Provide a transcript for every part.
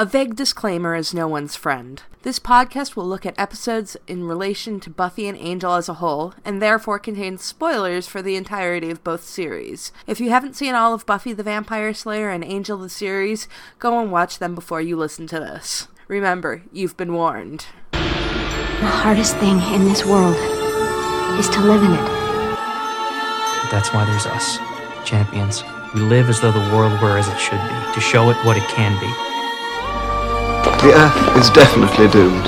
A vague disclaimer is no one's friend. This podcast will look at episodes in relation to Buffy and Angel as a whole, and therefore contains spoilers for the entirety of both series. If you haven't seen all of Buffy the Vampire Slayer and Angel the series, go and watch them before you listen to this. Remember, you've been warned. The hardest thing in this world is to live in it. That's why there's us, champions. We live as though the world were as it should be, to show it what it can be. The Earth is definitely doomed.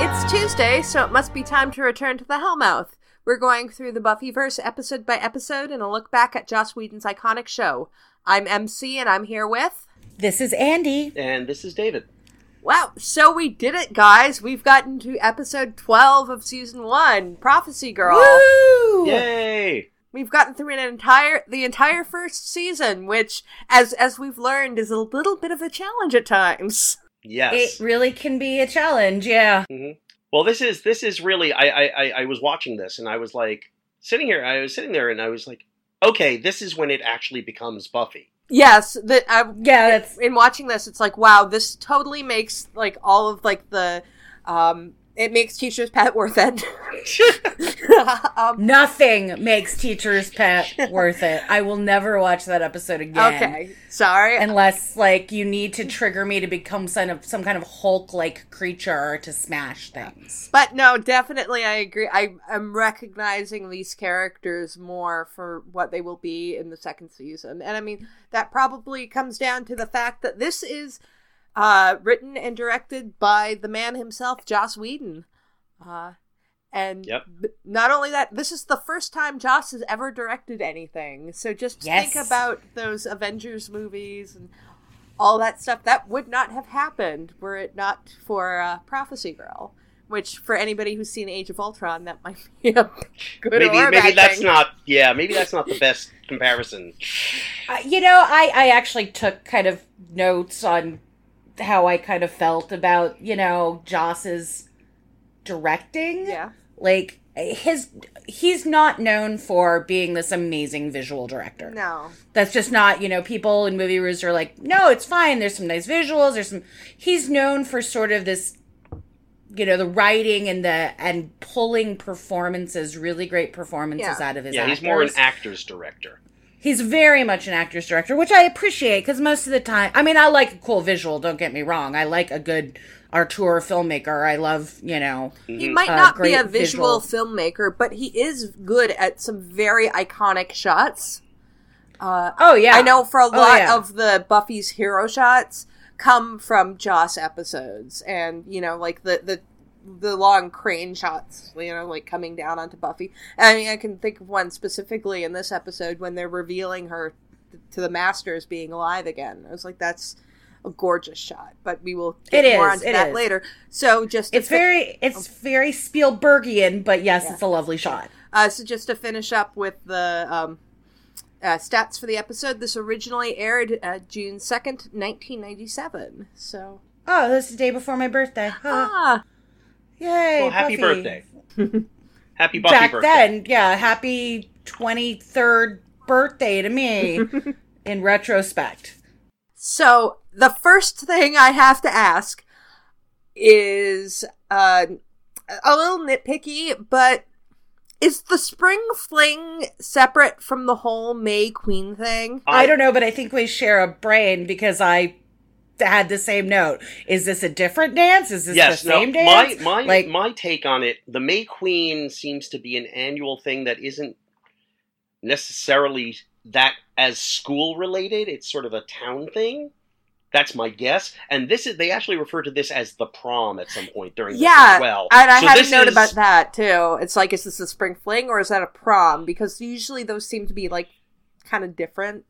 It's Tuesday, so it must be time to return to the Hellmouth. We're going through the Buffyverse episode by episode and a look back at Joss Whedon's iconic show. I'm Emcee and I'm here with. This is Andie. And this is David. Wow, so we did it, guys. We've gotten to episode 12 of season 1, Prophecy Girl. Woo! Yay! We've gotten through an entire the entire first season, which as as we've learned is a little bit of a challenge at times. Yes. It really can be a challenge, yeah. Mhm. Well, this is this is really. I, I I I was watching this and I was like sitting here. I was sitting there and I was like, okay, this is when it actually becomes Buffy. Yes, that I Yeah, that's in watching this, it's like wow, this totally makes like all of like the um it makes teacher's pet worth it. um, nothing makes teacher's pet worth it. I will never watch that episode again. okay, sorry. Unless like you need to trigger me to become some of some kind of Hulk like creature to smash things. But no, definitely, I agree. I am recognizing these characters more for what they will be in the second season, and I mean that probably comes down to the fact that this is uh, written and directed by the man himself, Joss Whedon. Uh, and Yep. b- not only that, this is the first time Joss has ever directed anything. So just think about those Avengers movies and all that stuff. That would not have happened were it not for uh, Prophecy Girl. Which, for anybody who's seen Age of Ultron, that might be a good maybe or maybe bad that's thing. not. Yeah, maybe that's not the best comparison. Uh, you know, I I actually took kind of notes on how I kind of felt about you know Joss's directing. Yeah. like his he's not known for being this amazing visual director. No. That's just not, you know, people in movie reviews are like, no, it's fine. There's some nice visuals. There's some. He's known for sort of this, you know, the writing and the and pulling performances, really great performances Yeah. out of his. Yeah, he's more an actors. actor's director. He's very much an actor's director, which I appreciate because most of the time, I mean, I like a cool visual. Don't get me wrong. I like a good auteur filmmaker. I love, you know, He might Uh, not be a visual, visual. filmmaker, but he is good at some very iconic shots. Uh, oh yeah, I know for a Oh, lot yeah. of the Buffy's hero shots come from Joss episodes, and you know, like the the the long crane shots, you know, like coming down onto Buffy. I mean, I can think of one specifically in this episode when they're revealing her to the Masters being alive again. I was like, that's a gorgeous shot, but we will get It more is, onto that is. later. So just It's fi- very, it's very Spielbergian, but yes, Yeah. it's a lovely shot. Uh, so just to finish up with the um, uh, stats for the episode, this originally aired uh, June second, nineteen ninety seven. So Oh, this is the day before my birthday. Huh. ah, Yay! Well, happy Buffy. birthday. happy Buffy Back birthday. then, yeah, happy twenty third birthday to me. in retrospect, so the first thing I have to ask is uh, a little nitpicky, but is the spring fling separate from the whole May Queen thing? I don't know, but I think we share a brain because I had the same note. Is this a different dance? Is this yes, the same no, dance? my my like, my take on it, the May Queen seems to be an annual thing that isn't necessarily that as school related. It's sort of a town thing. That's my guess. And this is they actually refer to this as the prom at some point during Yeah, as well. and I So had a this note is- about that too. It's like, is this a spring fling or is that a prom? Because usually those seem to be like kind of different.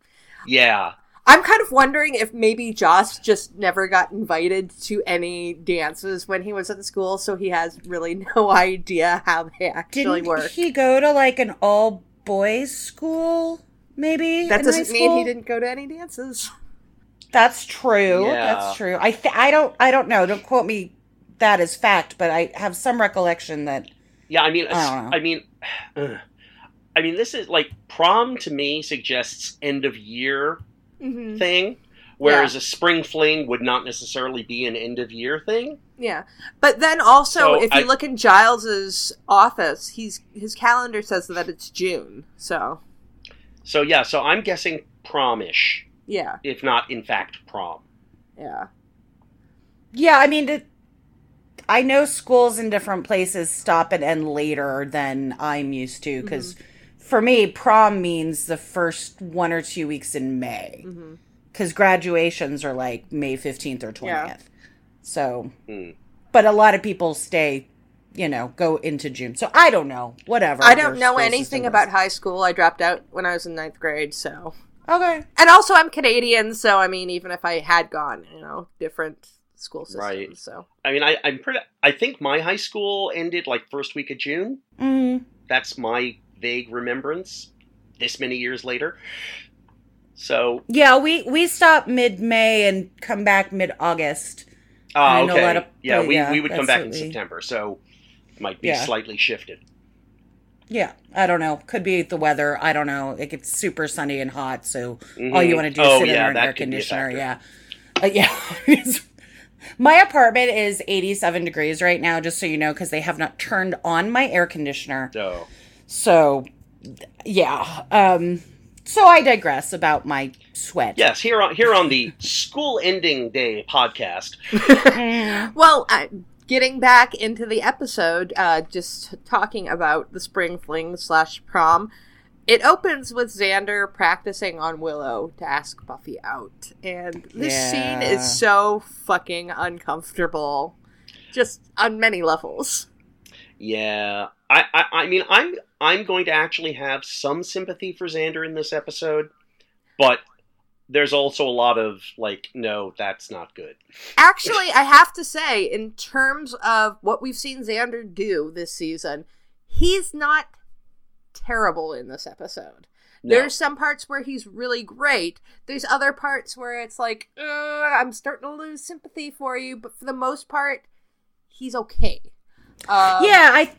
Yeah. I'm kind of wondering if maybe Joss just never got invited to any dances when he was at the school, so he has really no idea how they actually didn't work. he go to like an all boys school? Maybe that in doesn't high mean he didn't go to any dances. That's true. Yeah. That's true. I th- I don't I don't know. Don't quote me that as fact, but I have some recollection that Yeah, I mean, I don't know. I mean, ugh. I mean, this is like prom to me suggests end of year Mm-hmm. thing, whereas a spring fling would not necessarily be an end of year thing. Yeah, but then also, So if you I- look in Giles's office, he's his calendar says that it's June. So So yeah, so I'm guessing promish, yeah, if not in fact prom. yeah, Yeah, I mean, it, I know schools in different places stop and end later than I'm used to because for me, prom means the first one or two weeks in May because graduations are like May 15th or 20th. Yeah. So, Hmm. but a lot of people stay, you know, go into June. So I don't know. Whatever. I don't know anything about high school. I dropped out when I was in ninth grade. So, Okay. and also I'm Canadian, so I mean, even if I had gone, you know, different school systems. Right. So I mean, I, I'm pretty. I think my high school ended like first week of June. Mm. That's my vague remembrance. This many years later. So, Yeah, we we stop mid May and come back mid August. ah, I know a okay, lot of- yeah, we, yeah, we would come back in. September, so it might be Yeah. slightly shifted. Yeah, I don't know. Could be the weather. I don't know. It gets super sunny and hot, so all Mhm. you want to do is Oh, sit yeah, in an air could be a conditioner. Yeah, uh, yeah. my apartment is 87 degrees right now, just so you know, because they have not turned on my air conditioner. So, So, yeah. Um, so I digress about my sweat. yes, here on here on the school ending day podcast. Well, uh, getting back into the episode, uh, just talking about the spring fling slash prom, it opens with Xander practicing on Willow to ask Buffy out, and this scene is so fucking uncomfortable, just on many levels. Yeah, I, I, I mean, I'm, I'm going to actually have some sympathy for Xander in this episode, but there's also a lot of like, no, that's not good. Actually, I have to say, in terms of what we've seen Xander do this season, he's not terrible in this episode. No. There's some parts where he's really great. There's other parts where it's like, I'm starting to lose sympathy for you, but for the most part, he's okay. Um, yeah i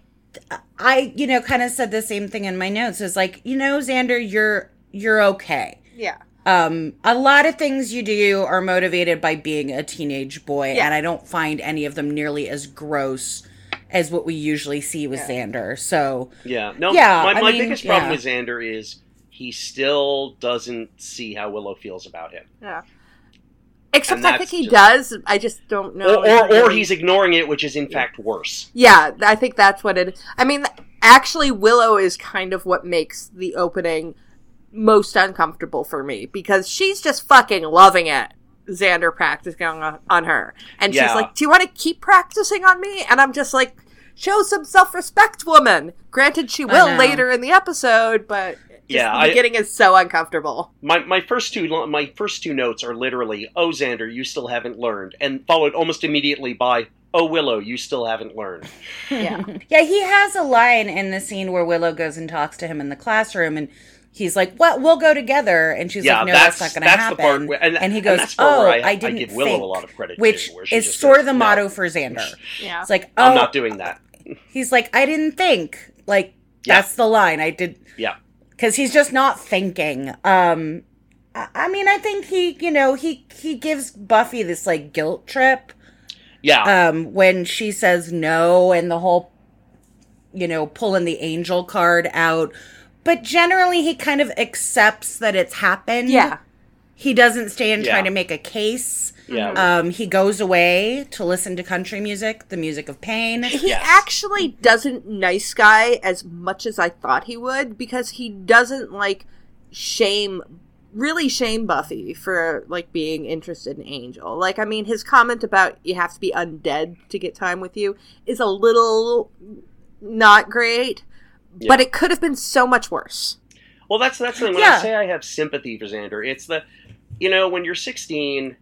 i you know kind of said the same thing in my notes is like you know xander you're you're okay yeah, um a lot of things you do are motivated by being a teenage boy Yeah. and i don't find any of them nearly as gross as what we usually see with xander so Yeah, no. Yeah, my, I mean, biggest problem yeah. with Xander is he still doesn't see how Willow feels about him, yeah. Except I think he just- does. I just don't know. or, or, or he's ignoring it, which is in fact worse. Yeah, I think that's what it. I mean, actually, Willow is kind of what makes the opening most uncomfortable for me because she's just fucking loving it. Xander practicing on, on her, and she's like, "Do you want to keep practicing on me?" And I'm just like, "Show some self-respect, woman." Granted, she will later in the episode, but just Yeah, the I- beginning is so uncomfortable. My my first two my first two notes are literally, "Oh Xander, you still haven't learned," and followed almost immediately by, "Oh Willow, you still haven't learned." Yeah, yeah he has a line in the scene where willow goes and talks to him in the classroom and he's like well we'll go together and she's Yeah, like no that's- that's, not gonna that's happen the part where- and- and he goes that's the part oh where I, I- I didn't give Willow a lot of credit, which where she is sort of the "No." motto for xander yeah. it's like oh I'm not doing that. He's like i didn't think like Yeah. that's the line i did Yeah. because he's just not thinking um I, I mean i think he you know he he gives buffy this like guilt trip Yeah. um when she says no and the whole you know pulling the angel card out but generally he kind of accepts that it's happened yeah. he doesn't stay and try to make a case yeah. um he goes away to listen to country music the music of pain He Yes. actually doesn't nice guy as much as I thought he would because he doesn't like shame really shame Buffy for like being interested in Angel. Like I mean his comment about you have to be undead to get time with you is a little not great, but it could have been so much worse. Well, that's that's the thing. When Yeah. I say I have sympathy for Xander, it's the, you know, when you're 16,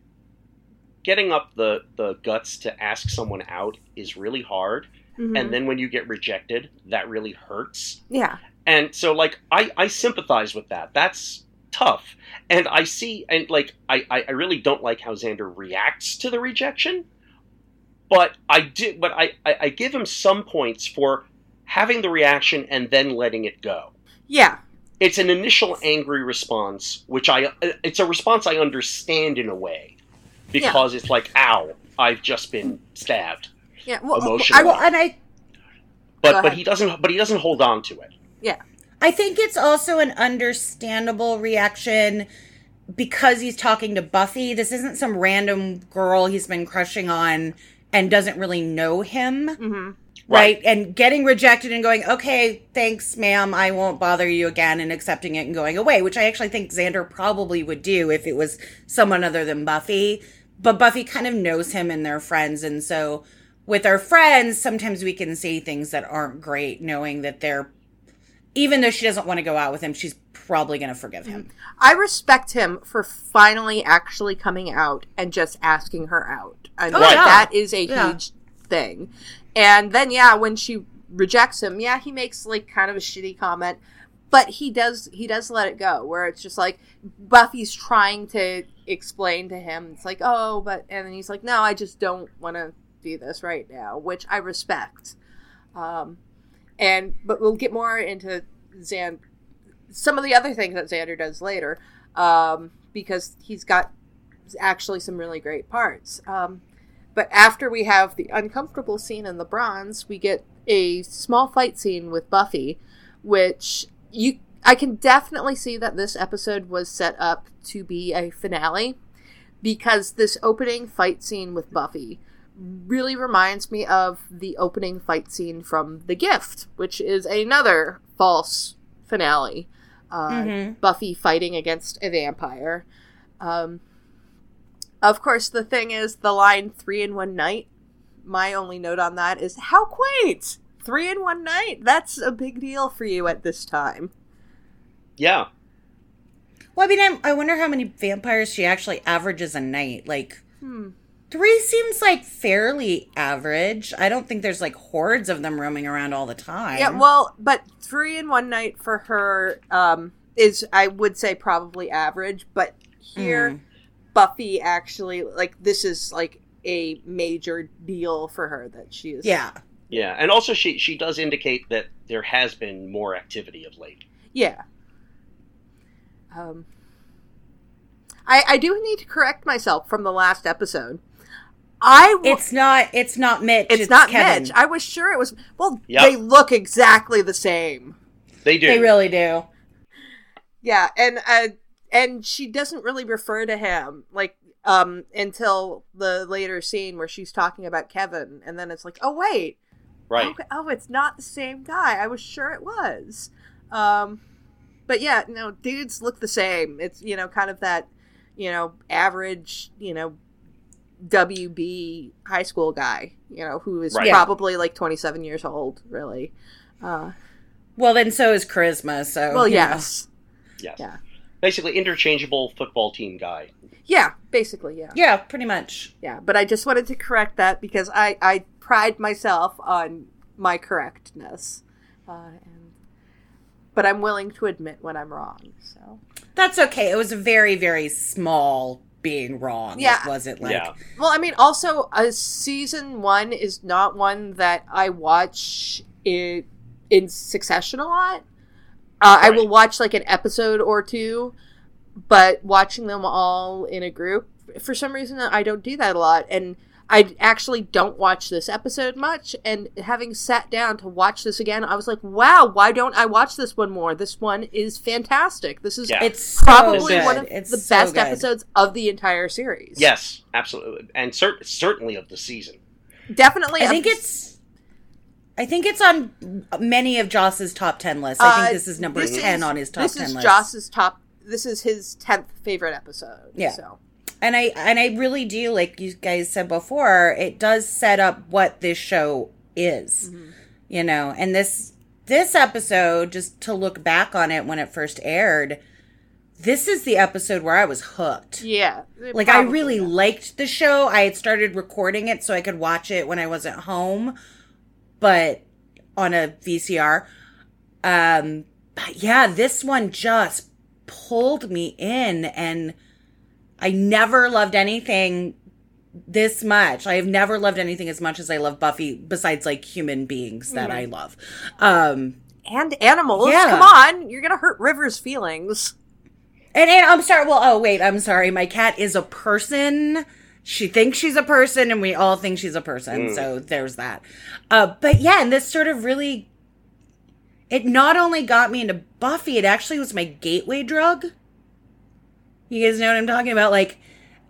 getting up the the guts to ask someone out is really hard, Mhm. and then when you get rejected, that really hurts. yeah. And so, like, I I sympathize with that. That's tough, and I see, and like, I I I really don't like how Xander reacts to the rejection, but I do, but I I, I give him some points for having the reaction and then letting it go. Yeah. it's an initial angry response, which I it's a response I understand in a way because it's like, ow, I've just been stabbed. Yeah, well, Emotional. I, Well, and I But but he doesn't but he doesn't hold on to it. yeah, I think it's also an understandable reaction because he's talking to Buffy. This isn't some random girl he's been crushing on and doesn't really know him. hmm Right. And getting rejected and going, okay, thanks, ma'am. I won't bother you again and accepting it and going away, which I actually think Xander probably would do if it was someone other than Buffy. But Buffy kind of knows him and they're friends. And so with our friends, sometimes we can say things that aren't great, knowing that they're, even though she doesn't want to go out with him, she's probably going to forgive him. Mm-hmm. I respect him for finally actually coming out and just asking her out. I oh, mean, Oh, yeah. that is a Yeah. huge thing. And then, yeah, when she rejects him, yeah, he makes like kind of a shitty comment, but he does he does let it go. Where it's just like Buffy's trying to explain to him, it's like, oh, but and then he's like, no, I just don't want to do this right now, which I respect. Um, and but we'll get more into Xan some of the other things that Xander does later, um, because he's got actually some really great parts. Um, but after we have the uncomfortable scene in the bronze, we get a small fight scene with Buffy, which you I can definitely see that this episode was set up to be a finale because this opening fight scene with Buffy really reminds me of the opening fight scene from The Gift, which is another false finale. Uh, Mhm. Buffy fighting against a vampire. Um, of course, the thing is, the line three in one night. My only note on that is how quaint! Three in one night? That's a big deal for you at this time. Yeah. Well, I mean, I'm, I wonder how many vampires she actually averages a night. Like, Hmm. three seems like fairly average. I don't think there's like hordes of them roaming around all the time. Yeah, well, but three in one night for her um, is, I would say, probably average. But here, Mm. Buffy actually, like, this is like a major deal for her that she is. yeah. Yeah. And also she she does indicate that there has been more activity of late. Yeah. Um, I I do need to correct myself from the last episode. I w- It's not. It's not Mitch. it's, It's, not Kevin. Mitch. I was sure it was. Well, Yep. they look exactly the same. They do. They really do. Yeah, and uh, and she doesn't really refer to him like um until the later scene where she's talking about Kevin, and then it's like, oh wait, right. Okay, oh, it's not the same guy. I was sure it was. Um, but yeah, no, dudes look the same. It's you know kind of that, you know, average, you know, WB high school guy, you know, who is Right. probably like twenty seven years old, really. Uh, Well, then so is charisma. So well, you know. yes, Yes. yeah. Basically interchangeable football team guy. yeah, basically, yeah, Yeah, pretty much. yeah. But I just wanted to correct that because I I pride myself on my correctness, uh, and but I'm willing to admit when I'm wrong. So. That's okay. It was a very, very small being wrong. Yeah. Wasn't like. yeah. Well, I mean, also, a season one is not one that I watch in, in succession a lot. Uh, I will watch like an episode or two, but watching them all in a group, for some reason, I don't do that a lot. And I actually don't watch this episode much. And having sat down to watch this again, I was like, wow, why don't I watch this one more? This one is fantastic. This is Yeah. It's probably good. one of it's the so best good. episodes of the entire series. Yes, absolutely. And cer- certainly of the season. Definitely. I think up- it's. I think it's on many of Joss's top ten lists. I Uh, think this is number this ten is- on his top ten list. this ten is list. Joss's top. This is his tenth favorite episode. Yeah. So and I and I really do like you guys said before. It does set up what this show is, Mm-hmm. you know. And this this episode, just to look back on it when it first aired, this is the episode where I was hooked. yeah, Like I really liked the show. I had started recording it so I could watch it when I wasn't home, but on a VCR. Um but yeah, this one just pulled me in and I never loved anything this much. I have never loved anything as much as I love Buffy besides like human beings that I love. Um and animals. Yeah. Come on, you're gonna hurt River's feelings. And, and I'm sorry. Well, oh wait, I'm sorry. My cat is a person. She thinks she's a person, and we all think she's a person. So there's that. Uh, but yeah, and this sort of really, it not only got me into Buffy, it actually was my gateway drug. You guys know what I'm talking about? Like,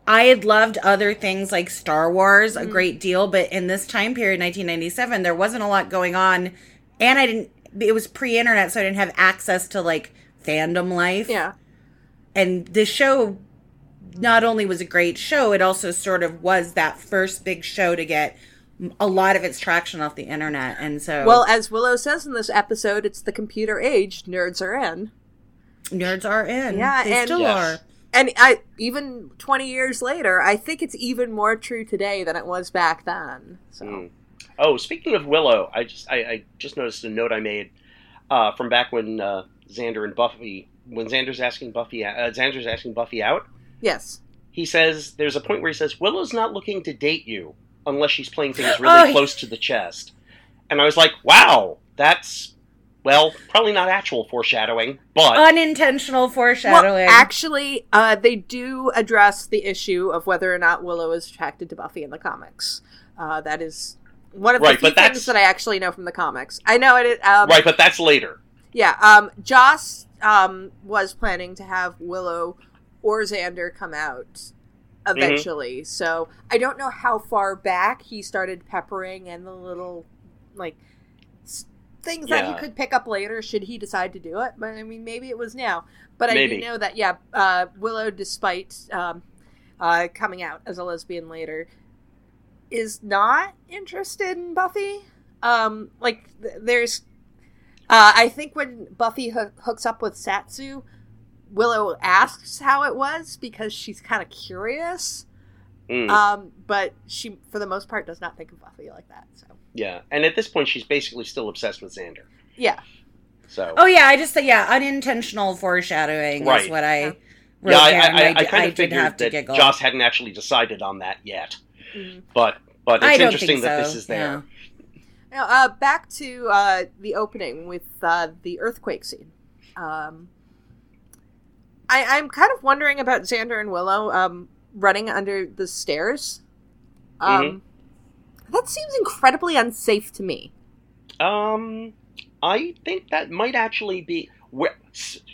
I had loved other things like Star Wars a mm. great deal, but in this time period, 1997, there wasn't a lot going on, and I didn't. It was pre-internet, so I didn't have access to like fandom life Yeah. and this show not only was a great show it also sort of was that first big show to get a lot of its traction off the internet and so Well, as Willow says in this episode, it's the computer age. Nerds are in. nerds are in Yeah, they and- still Yes. are And I even 20 years later, I think it's even more true today than it was back then. So Mm. Oh, speaking of Willow, I just I, I just noticed a note I made uh, from back when uh, Xander and Buffy when Xander's asking Buffy uh, Xander's asking Buffy out. yes, He says there's a point where he says Willow's not looking to date you unless she's playing things Oh, really he- close to the chest. And I was like, wow, that's well, probably not actual foreshadowing, but unintentional foreshadowing Well, actually, uh, they do address the issue of whether or not Willow is attracted to Buffy in the comics. Uh, that is one of Right, the few things that I actually know from the comics. I know it. Um, right, but that's later. Yeah. Um, Joss um, was planning to have Willow or Xander come out Mm-hmm. eventually. So I don't know how far back he started peppering and the little like things that he could pick up later should he decide to do it. But I mean, maybe it was now. But I do know that yeah, uh, Willow, despite um, uh, coming out as a lesbian later, is not interested in Buffy. Um, like th- there's uh, I think when Buffy hoo- hooks up with Satsu, Willow asks how it was because she's kind of curious. Mm, Um, but she, for the most part, does not think of Buffy like that. So yeah, and at this point, she's basically still obsessed with Xander. yeah, So oh yeah i just said yeah unintentional foreshadowing is what i Yeah. wrote yeah, I, there, and I, I, d- kind of figured have that giggle Joss hadn't actually decided on that yet, Mhm. but but it's don't interesting think that this is there. now uh, back to uh, the opening with uh, the earthquake scene. Um, I, I'm kind of wondering about Xander and Willow um, running under the stairs. Um, That seems incredibly unsafe to me. Um, I think that might actually be where,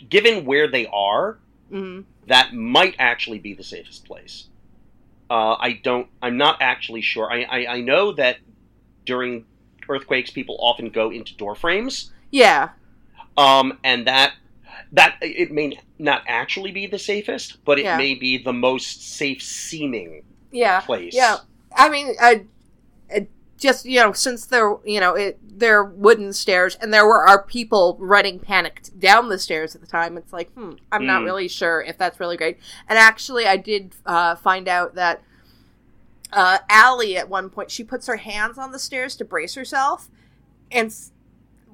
given where they are, hmm that might actually be the safest place. Uh, I don't. I'm not actually sure. I, I I know that during earthquakes, people often go into door frames. Yeah, Um, and that that it may not actually be the safest, but it Yeah. may be the most safe seeming yeah. place. Yeah, I mean, I, I just you know, since they're you know it, they're wooden stairs, and there were our people running panicked down the stairs at the time. It's like, hmm, I'm not Mm. really sure if that's really great. And actually, I did uh, find out that uh, Allie at one point she puts her hands on the stairs to brace herself, and.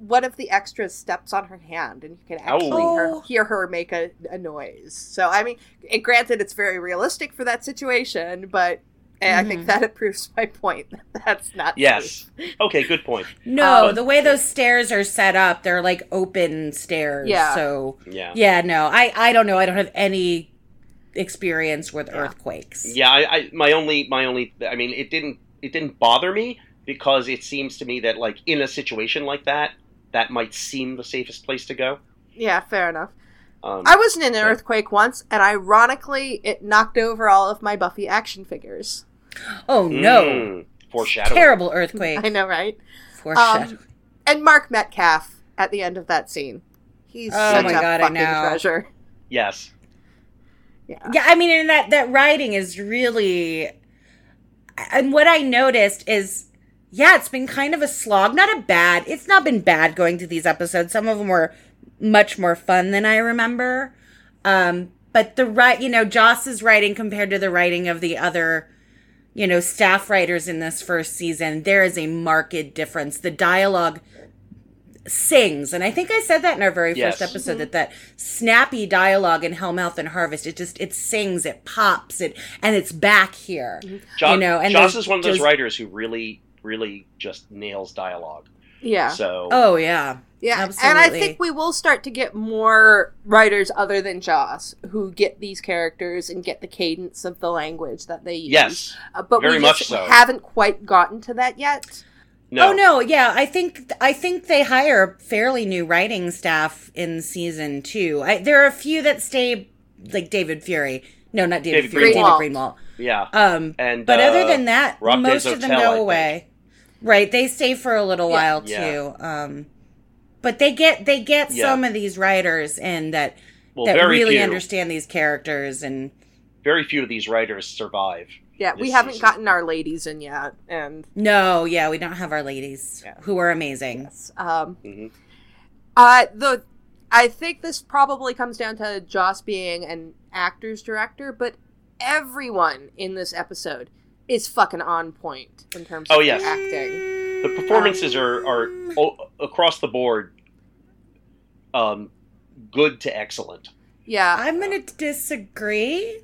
S- What if the extra steps on her hand and you can actually Ow. her, hear her make a, a noise? So, I mean, it, granted, it's very realistic for that situation, but and I think Mhm. that proves my point. that That's not Yes. safe. Okay. Good point. no Um, the way those stairs are set up they're like open stairs Yeah. so Yeah. yeah no i i don't know i don't have any experience with earthquakes Yeah. I, I my only my only. I mean, it didn't it didn't bother me because it seems to me that like in a situation like that, that might seem the safest place to go. Yeah, fair enough. Um, I was in an Yeah. earthquake once, and ironically, it knocked over all of my Buffy action figures. oh no mm, foreshadowing. terrible earthquake I know, right? Foreshadowing. Um, and Mark Metcalf at the end of that scene. He's Oh such my a God, I fucking know. treasure. Yes. Yeah. Yeah, I mean, and that that writing is really, and what I noticed is, yeah, it's been kind of a slog. Not a bad. It's not been bad going through these episodes. Some of them were much more fun than I remember. Um, but the right, you know, Joss's writing compared to the writing of the other, you know, staff writers in this first season, there is a marked difference. The dialogue sings and i think i said that in our very Yes. first episode that that snappy dialogue in hellmouth and harvest it just it sings it pops it and it's back here Jo- you know and Joss is one of those those- writers who really, really just nails dialogue. Yeah. So Oh yeah. Yeah, Absolutely. and I think we will start to get more writers other than Joss who get these characters and get the cadence of the language that they use. yes, uh, but very we much just so. haven't quite gotten to that yet. no, Oh no, yeah, I think I think they hire fairly new writing staff in season two. I, there are a few that stay, like David Fury. No, not David, David Fury. Greenwalt. David Greenwalt. yeah, Um, and but other uh, than that, Rob most Des of them Hotel, I go think. away. Right, they stay for a little Yeah. while Yeah. too. Um, but they get they get Yeah. some of these writers in that well, that really few, understand these characters and very few of these writers survive. Yeah, we haven't season. gotten our ladies in yet, and no, yeah, we don't have our ladies Yeah. who are amazing. um, Mhm. uh, the I think this probably comes down to Joss being an actor's director, but everyone in this episode is fucking on point in terms of Oh, yes. their acting. The performances are are o- across the board, um, good to excellent. Yeah, I'm gonna disagree.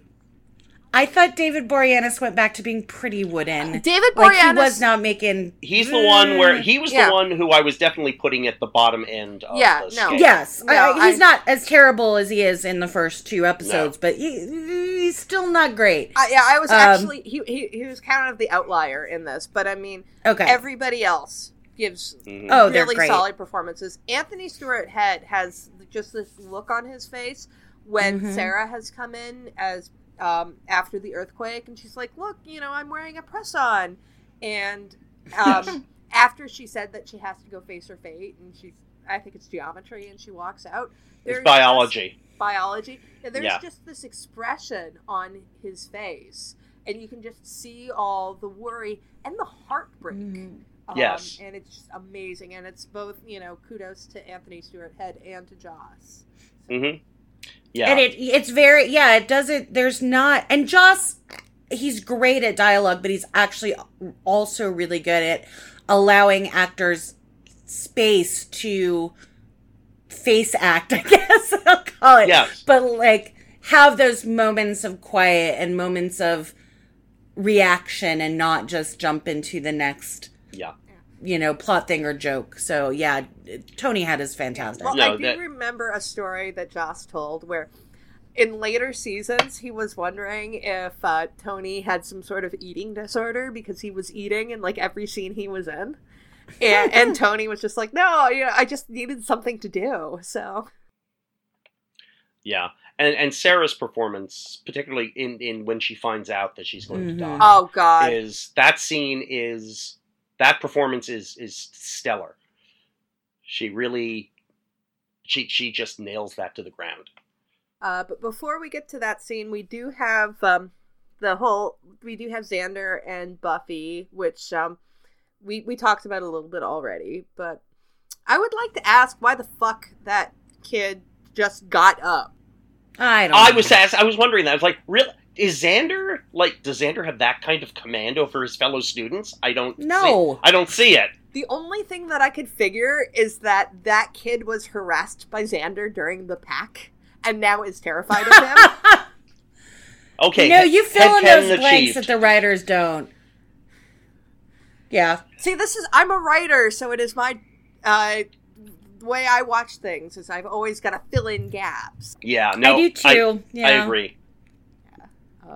I thought David Boreanaz went back to being pretty wooden. David Like he Boreanaz was not making. He's the one where he was Yeah. the one who I was definitely putting at the bottom end of Yeah, the no. scale. Yes, No, I, he's I- not as terrible as he is in the first two episodes, but he, he's still not great. I, yeah, I was Um, actually he, he he was kind of the outlier in this, but I mean Okay. everybody else gives Mhm. oh, really great. solid performances. Anthony Stewart Head has just this look on his face when Mhm. Sarah has come in as um, after the earthquake, and she's like, "Look, you know, I'm wearing a press on," and um, after she said that she has to go face her fate, and she's I think it's geometry, and she walks out. It's there's biology. just- biology. And there's Yeah. just this expression on his face, and you can just see all the worry and the heartbreak. Mhm. Um, Yes. and it's just amazing, and it's both you know kudos to Anthony Stewart Head and to Joss. hmm Yeah. And it it's very yeah, it doesn't there's not and Joss he's great at dialogue, but he's actually also really good at allowing actors space to face act, I guess I'll call it. Yes. But like have those moments of quiet and moments of reaction and not just jump into the next yeah. You know plot thing or joke. So yeah, Tony Head is fantastic. Well, No, I do that- remember a story that Joss told where. In later seasons, he was wondering if uh, Tony had some sort of eating disorder because he was eating in like every scene he was in, and, and Tony was just like, "No, you know, I just needed something to do." So Yeah. And and Sarah's performance, particularly in, in when she finds out that she's going Mhm. to die, Oh God! is that scene is that performance is is stellar. She really she she just nails that to the ground. Uh, but before we get to that scene, we do have um, the whole. We do have Xander and Buffy, which um, we we talked about a little bit already. But I would like to ask why the fuck that kid just got up. I don't I know. was asked, I was wondering that. I was like, really? Is Xander like? Does Xander have that kind of command over his fellow students? I don't. No. see, I don't see it. The only thing that I could figure is that that kid was harassed by Xander during the pack, and now is terrified of him. Okay. no, you fill in those canon blanks achieved. that the writers don't. Yeah. See, this is I'm a writer, so it is my uh, way I watch things. Is I've always got to fill in gaps. Yeah. No. I do too. yeah. I agree.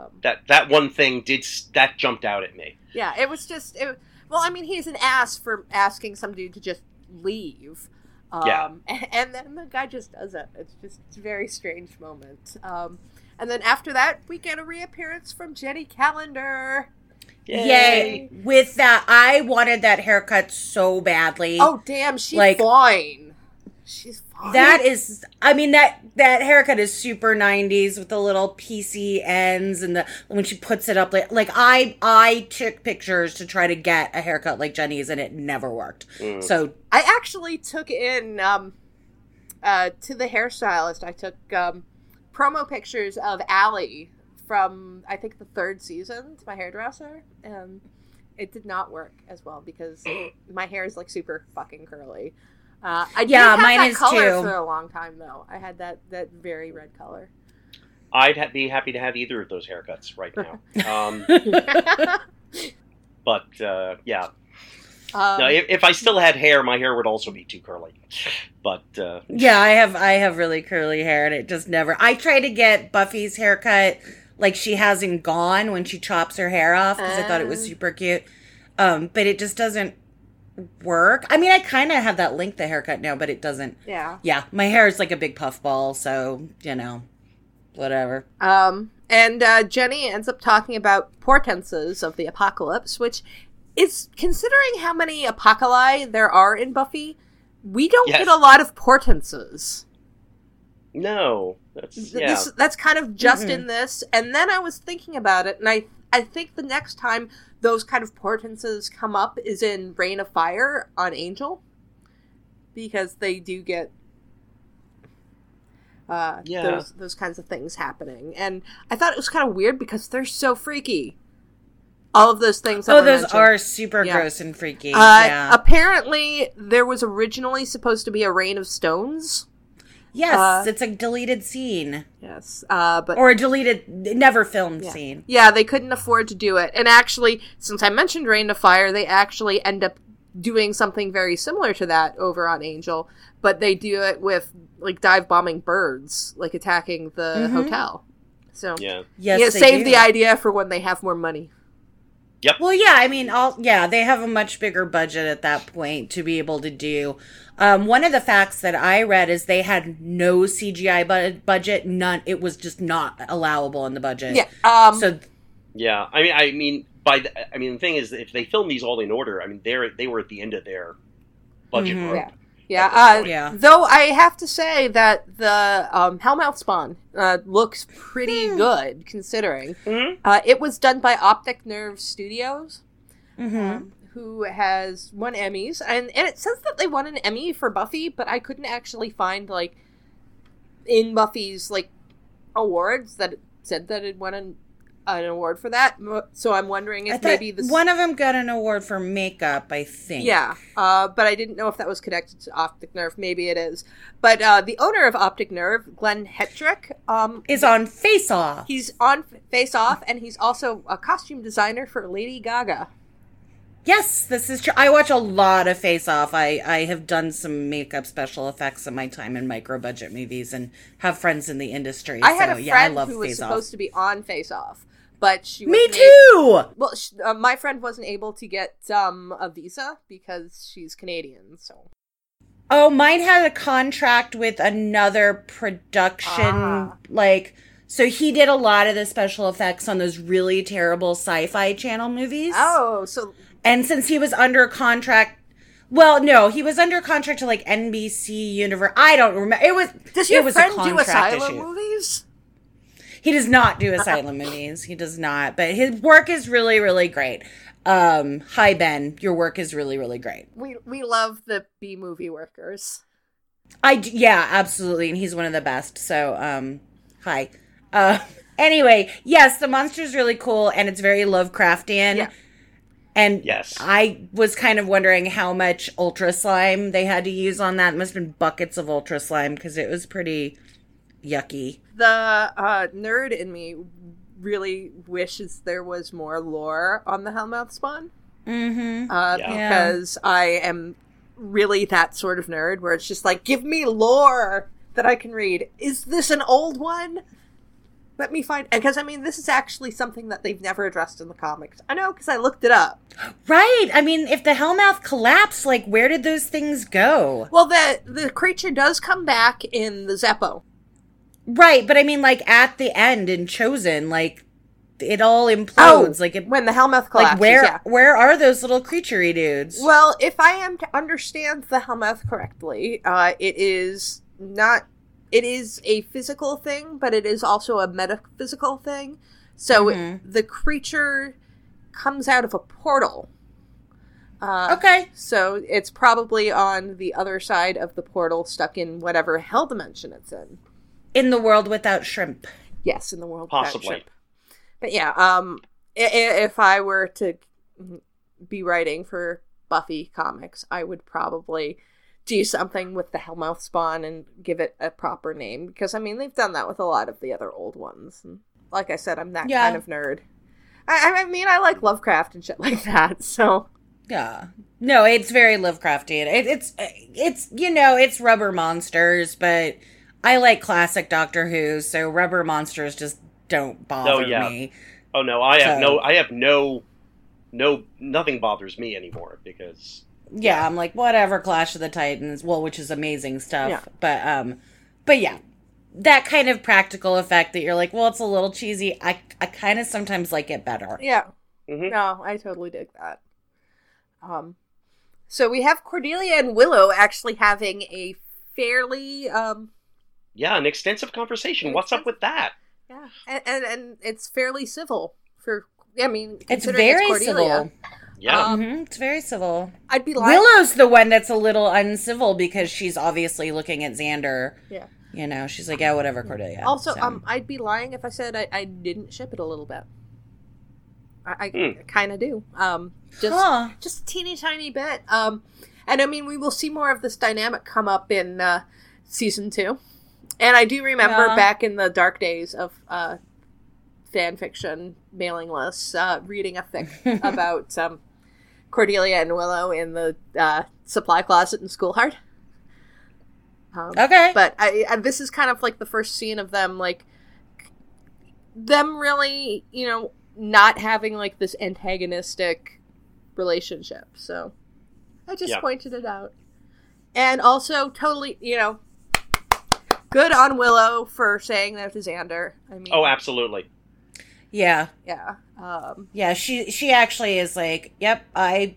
Um, That that one thing did that jumped out at me. Yeah, it was just. It, well, I mean, he's an ass for asking some dude to just leave. Um, Yeah. And then the guy just does it. It's just it's a very strange moment. Um, and then after that, we get a reappearance from Jenny Calendar. Yay. With that, I wanted that haircut so badly. Oh, damn, she's Like- fine. She's fine. That is, I mean that that haircut is super '90s with the little PC ends and the when she puts it up like like I I took pictures to try to get a haircut like Jenny's and it never worked. Mm. So I actually took in um, uh, to the hairstylist. I took um, promo pictures of Allie from I think the third season to my hairdresser, and it did not work as well because my hair is like super fucking curly. Uh, I did Yeah, have mine that is color too. for a long time though. I had that that very red color. I'd ha- be happy to have either of those haircuts right now. Um, but uh, yeah, Um, no, if, if I still had hair, my hair would also be too curly. But uh, Yeah, I have I have really curly hair and it just never I try to get Buffy's haircut like she hasn't gone when she chops her hair off because I thought it was Oh. super cute. Um, but it just doesn't work. I mean, I kind of have that length of haircut now, but it doesn't. yeah. Yeah, my hair is like a big puff ball, so you know, whatever. Um, and uh, Jenny ends up talking about portenses of the apocalypse, which is considering how many apocalypse there are in Buffy. We don't Yes. get a lot of portenses. no, that's yeah. This, that's kind of just Mm-mm. in this. And then I was thinking about it, and I I think the next time those kind of portenses come up is in Rain of Fire on Angel, because they do get uh, Yeah. those those kinds of things happening. And I thought it was kind of weird because they're so freaky. All of those things. Oh, those mentioned. are super Yeah. gross and freaky. Uh, yeah. Apparently, there was originally supposed to be a rain of stones. Yes, uh, it's a deleted scene Yes, uh, but or a deleted, never filmed Yeah. scene. Yeah, they couldn't afford to do it. And actually, since I mentioned Rain of Fire, they actually end up doing something very similar to that over on Angel, but they do it with like dive bombing birds, like attacking the Mhm. hotel. So yeah. Yes, yeah, save do. the idea for when they have more money. Well, yeah, I mean, all yeah, they have a much bigger budget at that point to be able to do. Um, one of the facts that I read is they had no CGI bu- budget. None. It was just not allowable in the budget. Yeah. Um, So Yeah, I mean, I mean, by the, I mean, the thing is, if they film these all in order, I mean, they're they were at the end of their budget Mhm. Yeah. Yeah, uh. Yeah. Though I have to say that the um, Hellmouth Spawn uh, looks pretty Hmm. good considering. Mhm. Uh, it was done by Optic Nerve Studios. mhm. um, who has won Emmys, and and it says that they won an Emmy for Buffy, but I couldn't actually find like in Buffy's like awards that it said that it won an, an award for that. So I'm wondering if maybe this one of them got an award for makeup. I think. yeah, uh, but I didn't know if that was connected to Optic Nerve. Maybe it is. But uh, the owner of Optic Nerve, Glenn Hetrick, um, is on Face Off. he's on Face Off, and he's also a costume designer for Lady Gaga. Yes, this is true. I watch a lot of Face Off. I, I have done some makeup special effects in my time in micro budget movies and have friends in the industry. I had so, a yeah, I friend love who was Face supposed Off. to be on Face Off, but she Me too. Well, sh- uh, my friend wasn't able to get um, a visa because she's Canadian. So Oh, mine had a contract with another production. Ah. Like, so he did a lot of the special effects on those really terrible sci-fi channel movies. oh, so And since he was under contract, well, no, he was under contract to like NBC Universe. I don't remember. It was. does it your was friend a do asylum issue. movies? He does not do asylum movies. He does not. But his work is really, really great. Um, hi Ben, your work is really, really great. We we love the B movie workers. I yeah, absolutely, and he's one of the best. So, um, hi. Uh, anyway, yes, the monster's really cool, and it's very Lovecraftian. Yeah. And Yes. I was kind of wondering how much ultra slime they had to use on that. It must have been buckets of ultra slime because it was pretty yucky. The uh, nerd in me really wishes there was more lore on the Hellmouth Spawn. Mm-hmm. Uh, Yeah. Because I am really that sort of nerd where it's just like, give me lore that I can read. Is this an old one? Let me find. Because I mean, this is actually something that they've never addressed in the comics. I know because I looked it up. Right. I mean, if the Hellmouth collapsed, like, where did those things go? Well, the the creature does come back in the Zeppo. Right, but I mean, like at the end in Chosen, like it all implodes. like, it, when the Hellmouth collapses. like where yeah. where are those little creaturey dudes? Well, if I am to understand the Hellmouth correctly, uh, it is not. It is a physical thing, but it is also a metaphysical thing. So Mhm. the creature comes out of a portal. Uh, okay, So it's probably on the other side of the portal, stuck in whatever hell dimension it's in. In the world without shrimp. Yes, in the world. without shrimp. But yeah, um, i- i- if I were to be writing for Buffy comics, I would probably do something with the Hellmouth Spawn and give it a proper name because I mean they've done that with a lot of the other old ones. And like I said, I'm that Yeah. kind of nerd. I, I mean, I like Lovecraft and shit like that. So Yeah. No, it's very Lovecraftian. It, it's it's you know it's rubber monsters, but I like classic Doctor Who, so rubber monsters just don't bother yeah. me. Oh no, I have So- no, I have no, no, nothing bothers me anymore because Yeah, I'm like whatever. Clash of the Titans, well, which is amazing stuff, Yeah. but um, but yeah, that kind of practical effect that you're like, well, it's a little cheesy. I I kind of sometimes like it better. Yeah. Mhm. No, I totally dig that. Um, so we have Cordelia and Willow actually having a fairly um, yeah, an extensive conversation. What's up with that? yeah, and and, and it's fairly civil for. I mean, It's very Cordelia, civil. Yeah, Um, hmm it's very civil. I'd be lying. Willow's the one that's a little uncivil because she's obviously looking at Xander. Yeah. You know, she's like, yeah, whatever, Cordelia. Also, So- um, I'd be lying if I said I, I didn't ship it a little bit. I, I Hmm. kind of do. Um, just Huh. just a teeny tiny bit. Um, and I mean, we will see more of this dynamic come up in uh, season two. And I do remember Yeah. back in the dark days of uh, fan fiction mailing lists, uh, reading a fic about um, Cordelia and Willow in the uh, supply closet in School Hard. Um, Okay. but I, I this is kind of like the first scene of them like them really you know not having like this antagonistic relationship so i just Yeah. pointed it out and also totally you know good on willow for saying that to xander i mean Oh, absolutely. yeah. yeah um Yeah, she she actually is like, "Yep, I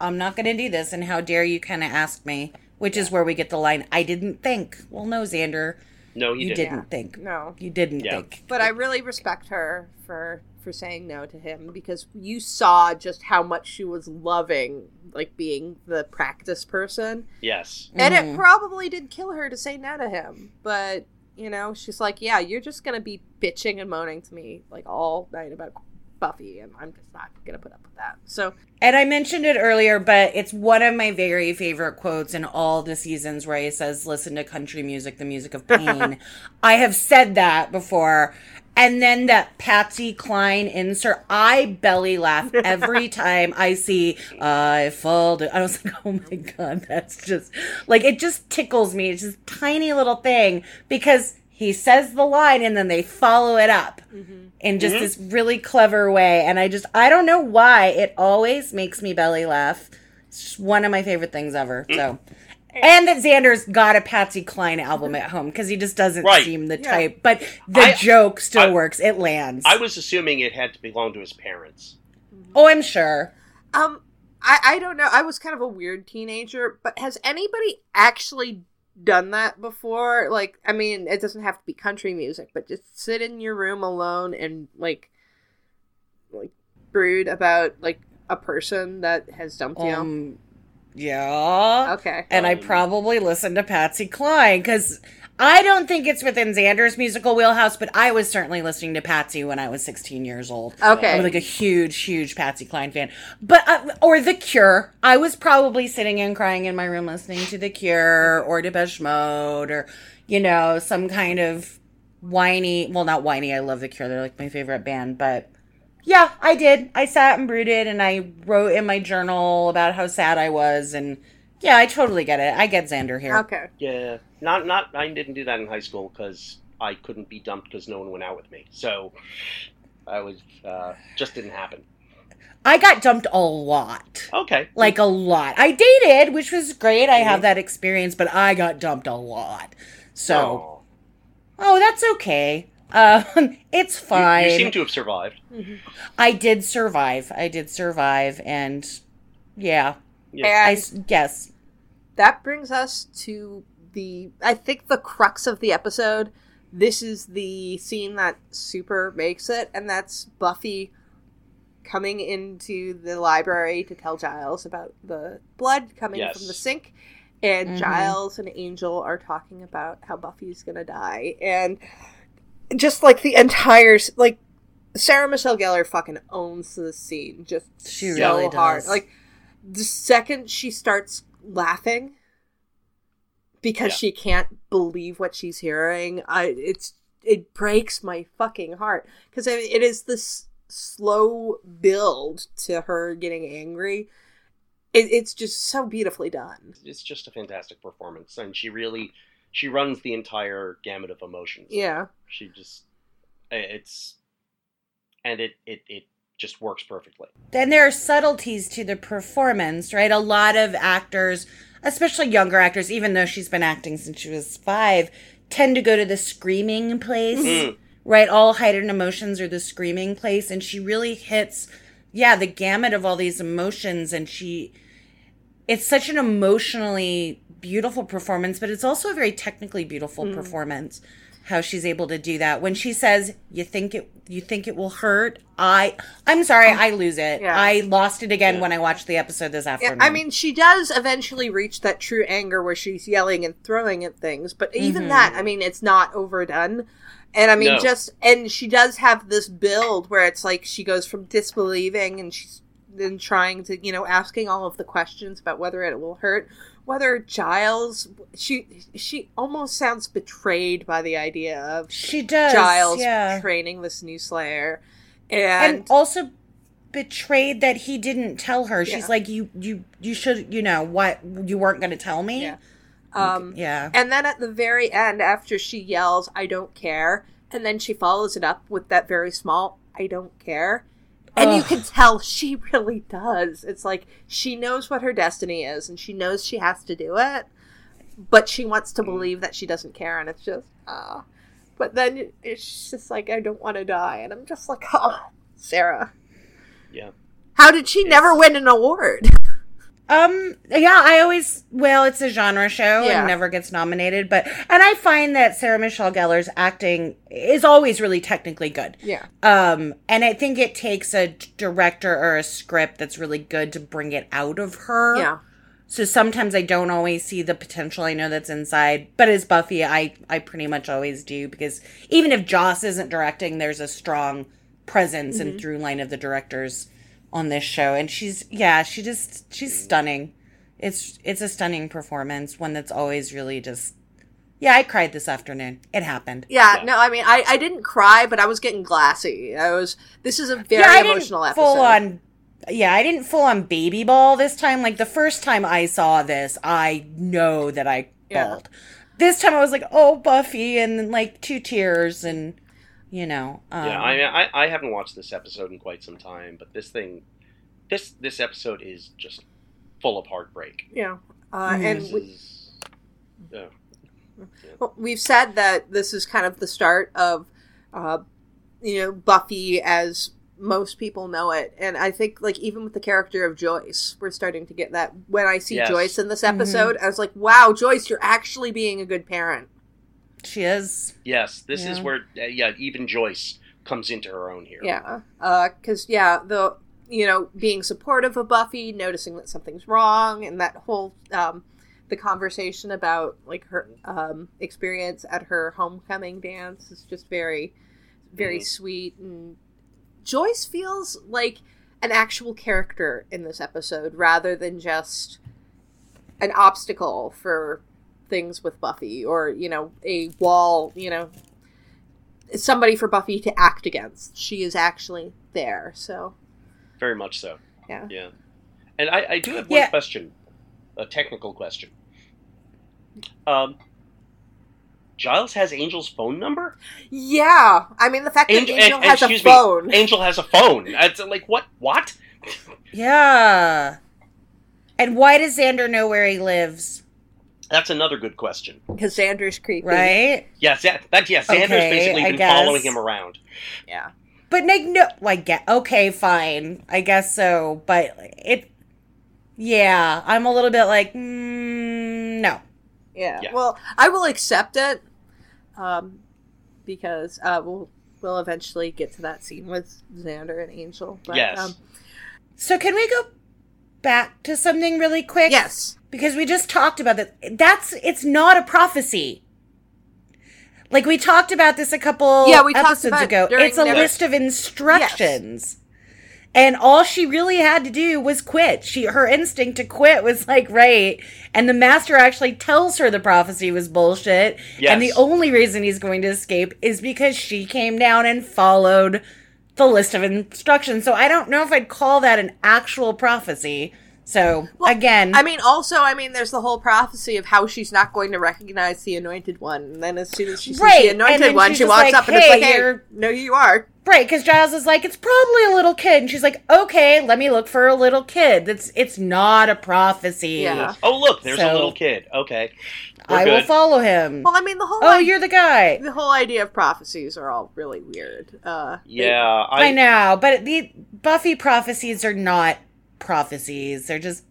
I'm not going to do this and how dare you kind of ask me?" Which is where we get the line, "I didn't think." Well, no, Xander, No, he you didn't. didn't think. no You didn't Yeah. think. but i really respect her for for saying no to him because you saw just how much she was loving like being the practice person Yes. And Mhm. it probably did kill her to say no to him. But, you know, she's like, yeah, you're just going to be bitching and moaning to me like all night about Buffy. And I'm just not going to put up with that. So, And I mentioned it earlier, but it's one of my very favorite quotes in all the seasons where he says, Listen to country music, the music of pain. I have said that before. And then that Patsy Cline insert, I belly laugh every time I see I fall. I was like, oh my God, that's just like, it just tickles me. It's just a tiny little thing because he says the line and then they follow it up mm-hmm. in just mm-hmm. this really clever way. And I just, I don't know why it always makes me belly laugh. It's just one of my favorite things ever. So, mm. And that Xander's got a Patsy Cline album at home because he just doesn't Right. seem the Yeah. type. But the I- joke still I- works. It lands. I was assuming it had to belong to his parents. oh, I'm sure. um, I, I don't know. I was kind of a weird teenager, but has anybody actually done that before? Like, I mean, it doesn't have to be country music, but just sit in your room alone and, like, like, brood about, like, a person that has dumped you. Yeah. okay. And I Um, probably listened to Patsy Cline because I don't think it's within Xander's musical wheelhouse, but I was certainly listening to Patsy when I was 16 years old. Okay. I was like a huge, huge Patsy Cline fan. But, uh, or The Cure. I was probably sitting and crying in my room listening to The Cure or Depeche Mode or, you know, some kind of whiny, well, not whiny. I love The Cure. They're like my favorite band, but yeah, I did. I sat and brooded and I wrote in my journal about how sad I was and yeah, I totally get it. I get Xander here. Okay. Yeah, not not. I didn't do that in high school because I couldn't be dumped because no one went out with me. So I was uh, just didn't happen. I got dumped a lot. Okay, Like a lot. I dated, which was great. I Mm-hmm. have that experience, but I got dumped a lot. So, Aw. oh, that's okay. Um, it's fine. You, seem to have survived. I did survive. I did survive, and yeah, Yeah. I And s- yes, that brings us to the I think the crux of the episode. This is the scene that super makes it, and that's Buffy coming into the library to tell Giles about the blood coming Yes. from the sink. And Mhm. Giles and Angel are talking about how Buffy's gonna die. And just like the entire like Sarah Michelle Gellar fucking owns the scene just She so really hard. does. Like the second she starts laughing because Yeah. she can't believe what she's hearing, I it's it breaks my fucking heart because it is this slow build to her getting angry it, it's just so beautifully done. It's just a fantastic performance, and she really she runs the entire gamut of emotions. Yeah. she just it's and it it it just works perfectly. Then there are subtleties to the performance, right? A lot of actors, especially younger actors, even though she's been acting since she was five, tend to go to the screaming place, Mm. right? All heightened emotions are the screaming place. And she really hits, yeah, the gamut of all these emotions. And she, it's such an emotionally beautiful performance, but it's also a very technically beautiful Mm. performance. How she's able to do that when she says, "You think it, you think it will hurt." I, I'm sorry, I lose it. Yeah. I lost it again Yeah. when I watched the episode this Yeah, afternoon. I mean, she does eventually reach that true anger where she's yelling and throwing at things, but even that, I mean, it's not overdone. And I mean, No. just, and she does have this build where it's like she goes from disbelieving and she's then trying to, you know, asking all of the questions about whether it will hurt, whether Giles, she, she almost sounds betrayed by the idea of she does, Giles yeah, training this new Slayer. and, And, also betrayed that he didn't tell her. She's Yeah. like, "You, you, you should, you know, what you weren't going to tell me." Yeah. um, yeah. And then at the very end, after she yells, I don't care, and then she follows it up with that very small, I don't care. And you can tell she really does. It's like she knows what her destiny is and she knows she has to do it, but she wants to believe that she doesn't care. And it's just, ah. But then it's just like, I don't want to die. And I'm just like, oh, Sarah. Yeah. How did she never win an award? Um, yeah, I always, well, it's a genre show Yeah. and never gets nominated, but, and I find that Sarah Michelle Gellar's acting is always really technically good. Yeah. Um, and I think it takes a director or a script that's really good to bring it out of her. Yeah. So sometimes I don't always see the potential I know that's inside, but as Buffy, I I pretty much always do because even if Joss isn't directing, there's a strong presence and through line of the directors on this show, and she's yeah, she just she's stunning. It's it's a stunning performance, one that's always really just yeah. I cried this afternoon. It happened. Yeah, Yeah. no, I mean, I, I didn't cry, but I was getting glassy. I was. This is a very yeah, I didn't emotional episode. full on. Yeah, I didn't full on baby bawl this time. Like the first time I saw this, I know that I Yeah. bawled. This time I was like, "Oh, Buffy," and then like two tears, and you know, um, yeah, I mean, I, I haven't watched this episode in quite some time, but this thing, this this episode is just full of heartbreak. Yeah, uh, Mhm. and This we, is, yeah. well, we've said that this is kind of the start of, uh, you know, Buffy as most people know it, and I think like even with the character of Joyce, we're starting to get that. When I see Yes. Joyce in this episode, I was like, "Wow, Joyce, you're actually being a good parent." She is. Yes, this is where uh, yeah, even Joyce comes into her own here. Yeah, because yeah, the you know being supportive of Buffy, noticing that something's wrong, and that whole um, the conversation about like her um, experience at her homecoming dance is just very, very Mhm. sweet. And Joyce feels like an actual character in this episode rather than just an obstacle for things with Buffy or you know a wall you know somebody for Buffy to act against. She is actually there. So Very much so. yeah. Yeah. And I, I do have one Yeah. question, a technical question. Um, Giles has Angel's phone number. Yeah. I mean the fact that Angel, Angel and- has a excuse me, phone. Angel has a phone. It's like what? What? Yeah. And why does Xander know where he lives? That's another good question. Because Xander's creepy. Right? Yes, yeah, that yeah. Xander's Okay, basically been following him around. Yeah. But like no, I get okay, fine, I guess so. But it, yeah, I'm a little bit like, mm, no. Yeah. Yeah. Well, I will accept it. Um because uh we'll we'll eventually get to that scene with Xander and Angel. But, Yes. Um, So can we go back to something really quick? yes. Because we just talked about that. That's it's not a prophecy. Like we talked about this a couple Yeah, we talked episodes ago. during It's a the- list of instructions. And all she really had to do was quit. She her instinct to quit was like right. And the master actually tells her the prophecy was bullshit. Yes. And the only reason he's going to escape is because she came down and followed the list of instructions. So I don't know if I'd call that an actual prophecy, So again, I mean, also, I mean, there's the whole prophecy of how she's not going to recognize the anointed one, and then as soon as she sees Right, the anointed one, she walks like, up and it's "Hey, like, "Hey, you're- no, you are." right? Because Giles is like, it's probably a little kid, and she's like, okay, let me look for a little kid. That's it's not a prophecy. Yeah. Oh, look, there's So- a little kid. Okay. We're I will follow him. Well, I mean, the whole oh, i- you're the guy. the whole idea of prophecies are all really weird. Uh, they- Yeah, I, I, know, but the Buffy prophecies are not prophecies. They're just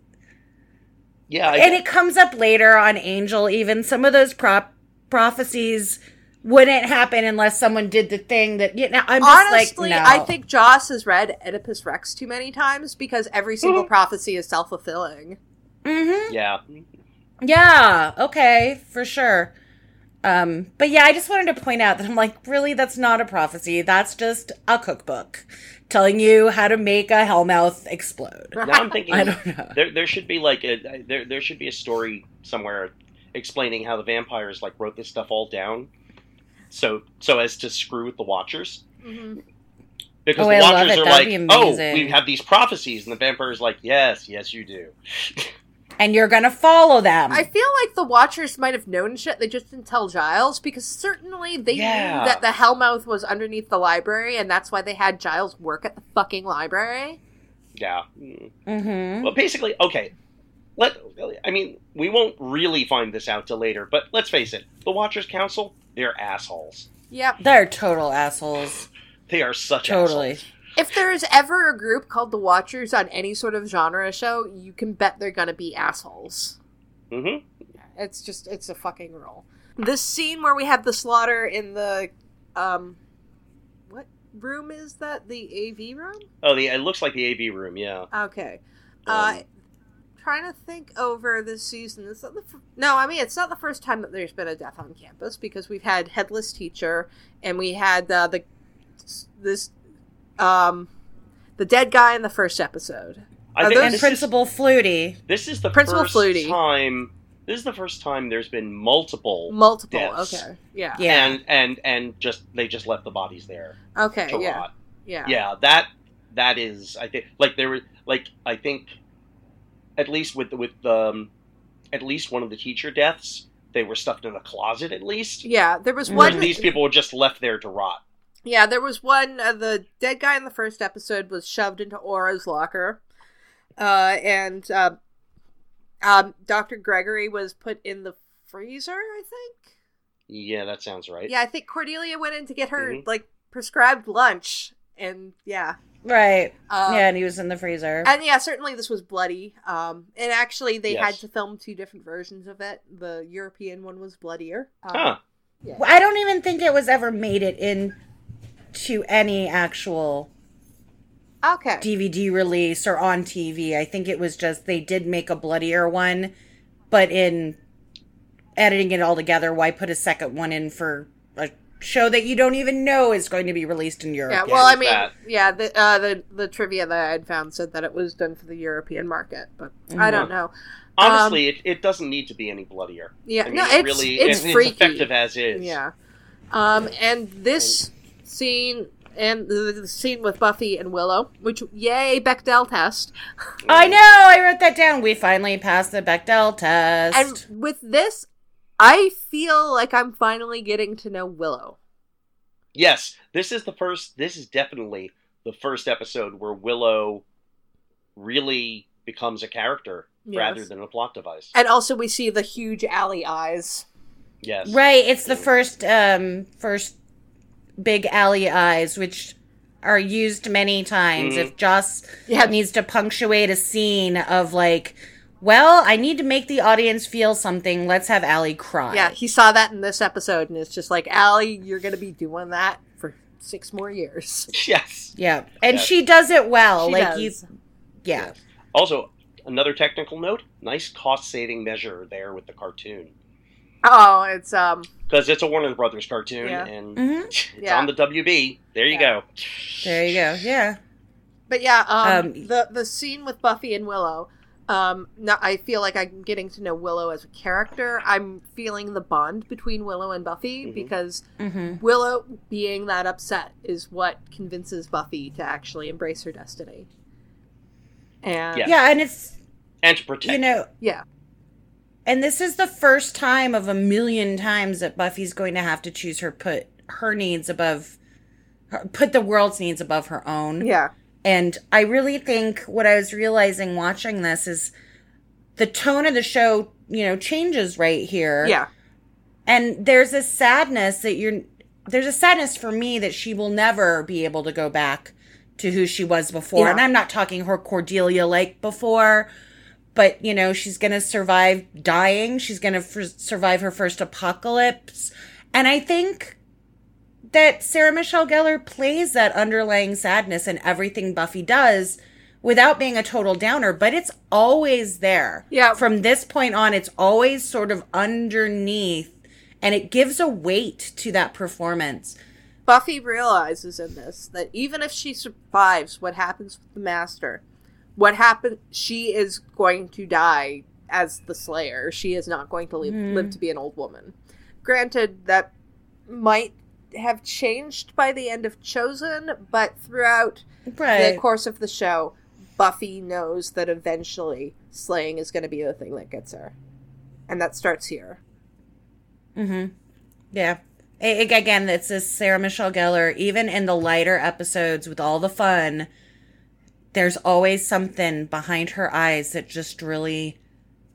yeah, I, and it comes up later on Angel. Even some of those prop prophecies wouldn't happen unless someone did the thing that you know. I'm just Honestly, like, no. I think Joss has read Oedipus Rex too many times because every Mm-hmm. single prophecy is self fulfilling. hmm yeah. Yeah. Okay. For sure. Um, but yeah, I just wanted to point out that I'm like, really, that's not a prophecy. That's just a cookbook telling you how to make a hellmouth explode. Now I'm thinking I don't know. there there should be like a there there should be a story somewhere explaining how the vampires like wrote this stuff all down, so so as to screw with the Watchers. Mm-hmm. Because Oh, the I Watchers are That'd like, oh, we have these prophecies, and the vampires like, yes, yes, you do. And you're gonna follow them. I feel like the Watchers might have known shit. They just didn't tell Giles because certainly they Yeah. knew that the Hellmouth was underneath the library, and that's why they had Giles work at the fucking library. Yeah. Mm. mm-hmm. Well, basically, okay. Let I mean, we won't really find this out till later, but let's face it, the Watchers Council, they're assholes. Yep. They're total assholes. They are such Totally. assholes. If there's ever a group called the Watchers on any sort of genre show, you can bet they're gonna be assholes. hmm It's just it's a fucking rule. This scene where we have the slaughter in the um what room is that? The AV room? Oh, the it looks like the AV room. Yeah. Okay. Uh Um, trying to think over this season. Is that the No, I mean it's not the first time that there's been a death on campus because we've had headless teacher and we had uh, the this um the dead guy in the first episode. I Are think those- And this is, Principal Flutie. this is the Principal first Flutie. time. This is the first time there's been multiple. Multiple. Deaths. Okay. Yeah. Yeah. And and and just they just left the bodies there Okay. to Yeah. rot. Yeah. Yeah, that that is I think like there were like I think at least with with um at least one of the teacher deaths they were stuffed in a closet at least. Yeah, there was Whereas one. these people were just left there to rot. Yeah, there was one. Uh, the dead guy in the first episode was shoved into Aura's locker, uh, and uh, um, Doctor Gregory was put in the freezer. I think. Yeah, that sounds right. Yeah, I think Cordelia went in to get her Mhm. like prescribed lunch, and yeah, Right. um, yeah, and he was in the freezer. and yeah, certainly this was bloody. Um, and actually, they had to film two different versions of it. The European one was bloodier. Um, Huh. I don't even think it was ever made it in to any actual Okay. DVD release or on TV. I think it was just they did make a bloodier one, but in editing it all together, why put a second one in for a show that you don't even know is going to be released in Europe? Yeah, yet? well, I mean, that. yeah, the, uh, the the trivia that I had found said that it was done for the European market, but I don't know. Honestly, it, it doesn't need to be any bloodier. Um, Yeah, I mean, no, it it's really it's it- freaky. effective as is. Yeah, um, and this scene and the, the scene with Buffy and Willow, which yay Bechdel test, I know. I wrote that down. We finally passed the Bechdel test. and with this, I feel like I'm finally getting to know Willow. Yes, this is the first. This is definitely the first episode where Willow really becomes a character Yes. rather than a plot device. And also, we see the huge alley eyes. Yes. Right, it's the first um first big alley eyes which are used many times Mhm. if Joss Yeah. needs to punctuate a scene of like well, I need to make the audience feel something. Let's have Allie cry. Yeah, he saw that in this episode, and it's just like, Allie, you're gonna be doing that for six more years. Yes. Yeah. And Yeah. she does it well. She like does. you Yeah. Yes. Also, another technical note: nice cost-saving measure there with the cartoon Oh, it's um, because it's a Warner Brothers cartoon Yeah. and Mhm. it's Yeah. on the WB. There you Yeah. go. There you go. Yeah. but yeah, um, Um, the the scene with Buffy and Willow. Um, no, I feel like I'm getting to know Willow as a character. I'm feeling the bond between Willow and Buffy Mhm. because Mhm. Willow being that upset is what convinces Buffy to actually embrace her destiny. And Yeah. Yeah, and it's and to protect. you know, Yeah. And this is the first time of a million times that Buffy's going to have to choose her put her needs above her, put the world's needs above her own. Yeah. And I really think what I was realizing watching this is the tone of the show, you know, changes right here. Yeah. And there's a sadness that you're there's a sadness for me that she will never be able to go back to who she was before. Yeah. And I'm not talking her Cordelia like before, but you know, she's going to survive dying. She's going to f- survive her first apocalypse. And I think that Sarah Michelle Gellar plays that underlying sadness in everything Buffy does without being a total downer, but it's always there. Yeah. From this point on, it's always sort of underneath and it gives a weight to that performance. Buffy realizes in this that even if she survives what happens with the Master, what happened she is going to die as the Slayer. She is not going to live, live hmm. to be an old woman. Granted, that might have changed by the end of Chosen, but throughout the course of the show, Buffy knows that eventually slaying is going to be the thing that gets her. And that starts here. Mm-hmm. Yeah. A- a- again, it's this Sarah Michelle Gellar. Even in the lighter episodes with all the fun, there's always something behind her eyes that just really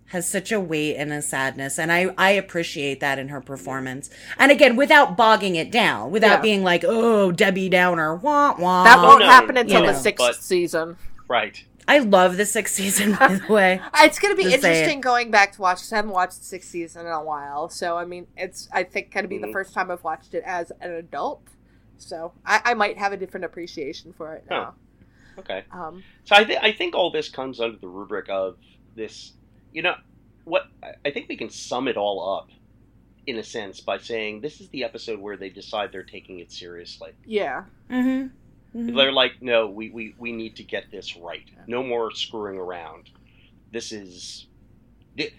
has such a weight and a sadness. And I, I appreciate that in her performance. And again, without bogging it down, without Yeah. being like, oh, Debbie Downer, wah, wah. That won't no, happen until you the sixth but- season. right. I love the sixth season, by the way. It's going to be interesting going back to watch 'cause I haven't watched the sixth season in a while. So, I mean, it's, I think, going to be the Mhm. first time I've watched it as an adult. So, I, I might have a different appreciation for it now. Okay. Um, So I, th- I think all this comes under the rubric of this. You know, what I- I think we can sum it all up in a sense by saying this is the episode where they decide they're taking it seriously. yeah. Mm-hmm. They're like, no, we, we, we need to get this right. No more screwing around. This is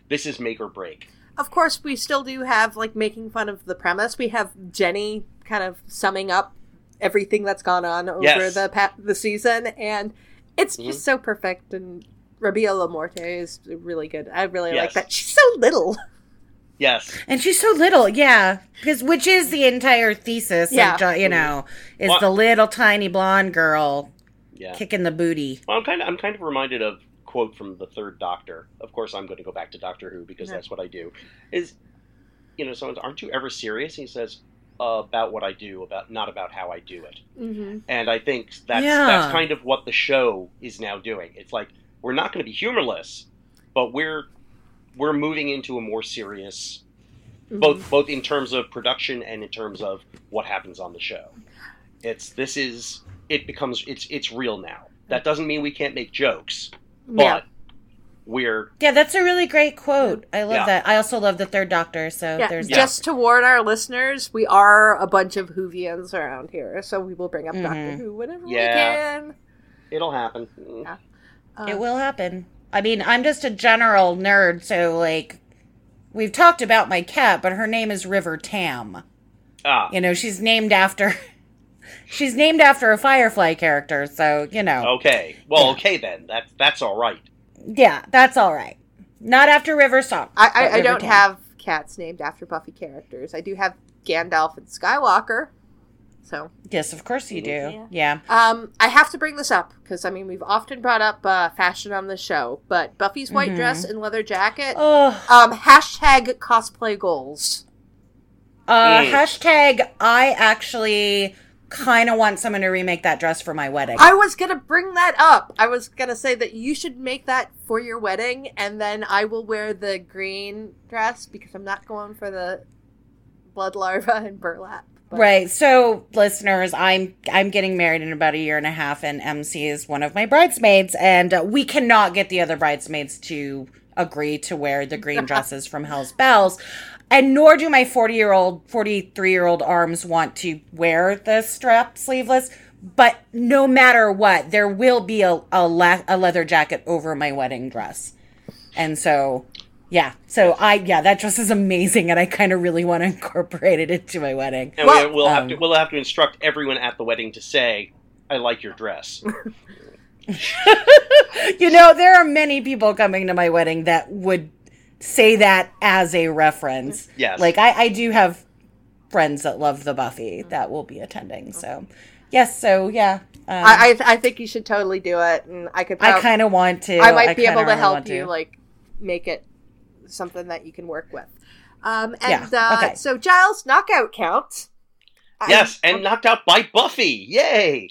this is make or break. Of course, we still do have, like, making fun of the premise. We have Jenny kind of summing up everything that's gone on over Yes. the pa- the season, and it's Mhm. just so perfect. And Robia LaMorte is really good. I really like that. She's so little. Yes. And she's so little, yeah. Because which is the entire thesis, Yeah. of, Jo- you know, is Well- the little tiny blonde girl Yeah. kicking the booty. Well, I'm kind of I'm kind of reminded of quote from the Third Doctor. Of course, I'm going to go back to Doctor Who because Yeah. that's what I do. Is you know, someone's, aren't you ever serious? He says about what I do, about not about how I do it. Mm-hmm. And I think that's Yeah. that's kind of what the show is now doing. It's like we're not going to be humorless, but we're we're moving into a more serious both both in terms of production and in terms of what happens on the show. It's this is it becomes it's it's real now. That doesn't mean we can't make jokes, but Yeah. We're Yeah, that's a really great quote. I love Yeah. that. I also love the third doctor, so Yeah, there's just to warn our listeners, we are a bunch of Whovians around here, so we will bring up Doctor Mhm. Who whenever Yeah. we can. it'll happen. Yeah. that. It will happen. I mean, I'm just a general nerd, so like we've talked about my cat, but her name is River Tam. Ah, You know, she's named after she's named after a Firefly character, so you know. okay. Well, okay then. That's that's all right. Yeah, that's all right. Not after River Song. I, but I, I don't Tam. have cats named after Buffy characters. I do have Gandalf and Skywalker. So, Yes, of course you do. Yeah. Yeah. um, I have to bring this up because I mean we've often brought up uh, fashion on the show, but Buffy's white Mhm. dress and leather jacket. Oh, Um, hashtag cosplay goals. uh, Mm. hashtag. I actually kind of want someone to remake that dress for my wedding. I was gonna bring that up. I was gonna say that you should make that for your wedding, and then I will wear the green dress because I'm not going for the blood larva and burlap. But- Right. So, listeners, I'm I'm getting married in about a year and a half, and Emcee is one of my bridesmaids, and uh, we cannot get the other bridesmaids to agree to wear the green dresses from Hell's Bells, and nor do my 40 year old, 43 year old arms want to wear the strap sleeveless. But no matter what, there will be a a, la- a leather jacket over my wedding dress, and so. Yeah, so I yeah that dress is amazing, and I kind of really want to incorporate it into my wedding. And Well, we, we'll have um, to we'll have to instruct everyone at the wedding to say, "I like your dress." you know, there are many people coming to my wedding that would say that as a reference. Yes. Like I, I do have friends that love the Buffy that will be attending. So yes, so yeah. Um, I, I I think you should totally do it, and I could. I kind of want to. I might be able to really help you, to. like make it something that you can work with. Um, Yeah, and uh, okay. so Giles knockout count. I- Yes, and knocked out by Buffy. Yay!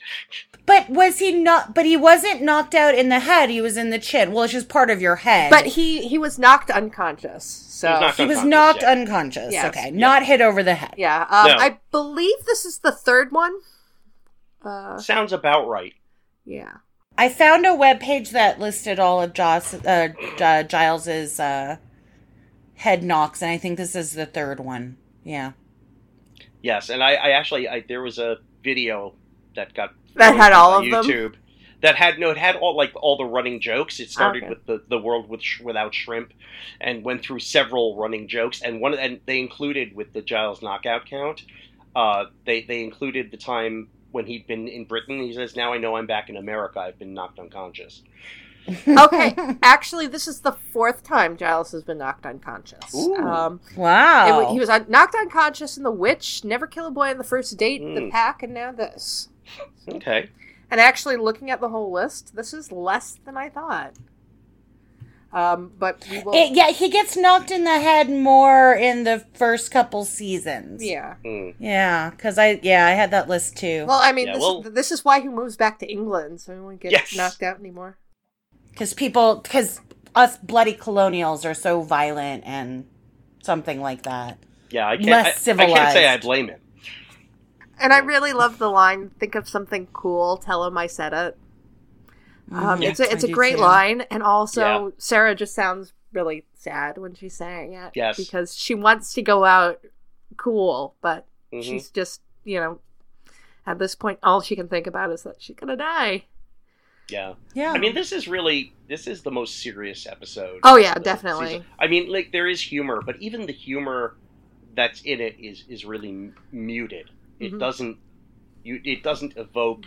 But was he not? But he wasn't knocked out in the head. He was in the chin. Well, it's just part of your head. but he he was knocked unconscious. So He was knocked he was unconscious, knocked yeah. unconscious. Yes. Okay, not hit over the head. yeah, um, No. I believe this is the third one. Uh, Sounds about right. yeah. I found a web page that listed all of Joss, uh, G- Giles's uh, head knocks, and I think this is the third one. Yeah. Yes, and I, I actually I, there was a video that got That had all on of them? YouTube that had no it had all like all the running jokes. It started Okay. with the the world with sh- without shrimp, and went through several running jokes, and one and they included with the Giles knockout count. Uh, they they included the time when he'd been in Britain. He says, "Now I know I'm back in America. I've been knocked unconscious." Okay, actually, this is the fourth time Giles has been knocked unconscious. Um, Wow. wa- he was un- knocked unconscious in The Witch, Never Kill a Boy on the First Date, The Mm. Pack, and now this. Okay. And actually, looking at the whole list, this is less than I thought. Um, but we will. It- yeah, he gets knocked in the head more in the first couple seasons. yeah. Hmm. Yeah, because I yeah I had that list too. Well, I mean, Yeah, this, well- this is why he moves back to England, so he won't get Yes. knocked out anymore. Because people, because us bloody colonials are so violent and something like that. Yeah, I can't. Less I, I can't say I blame him. And I really love the line, think of something cool, tell him I said it. Um, Mhm. it's a, it's I a great too. line, and also Yeah. Sarah just sounds really sad when she's saying it. Yes. because she wants to go out cool, but Mhm. she's just you know at this point all she can think about is that she's gonna die. Yeah. Yeah. I mean, this is really this is the most serious episode. Oh, yeah, definitely. season. I mean, like there is humor, but even the humor that's in it is is really m- muted. It Mhm. doesn't you it doesn't evoke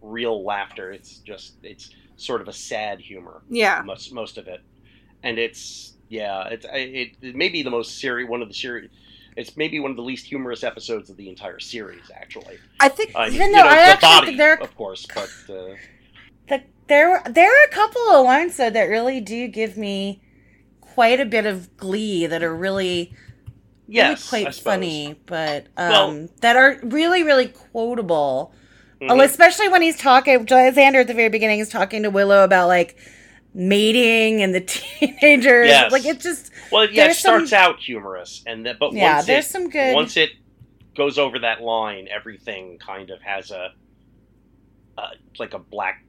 real laughter. It's just it's sort of a sad humor. Yeah, Most most of it, and it's yeah, it's it, it may be the most serious one of the series. It's maybe one of the least humorous episodes of the entire series, actually. I think I mean, Even though know, I actually body, think there- of course, but uh, the, there were there are a couple of lines though that really do give me quite a bit of glee that are really yes, really quite funny, but um, Well- that are really really quotable. Mhm. Well, especially when he's talking, Xander at the very beginning is talking to Willow about like mating and the teenagers. Yes. Like it's just Well, yeah, it There's some- starts out humorous, and then but Yeah, once there's it, some good- Once it goes over that line, everything kind of has a uh, like a black.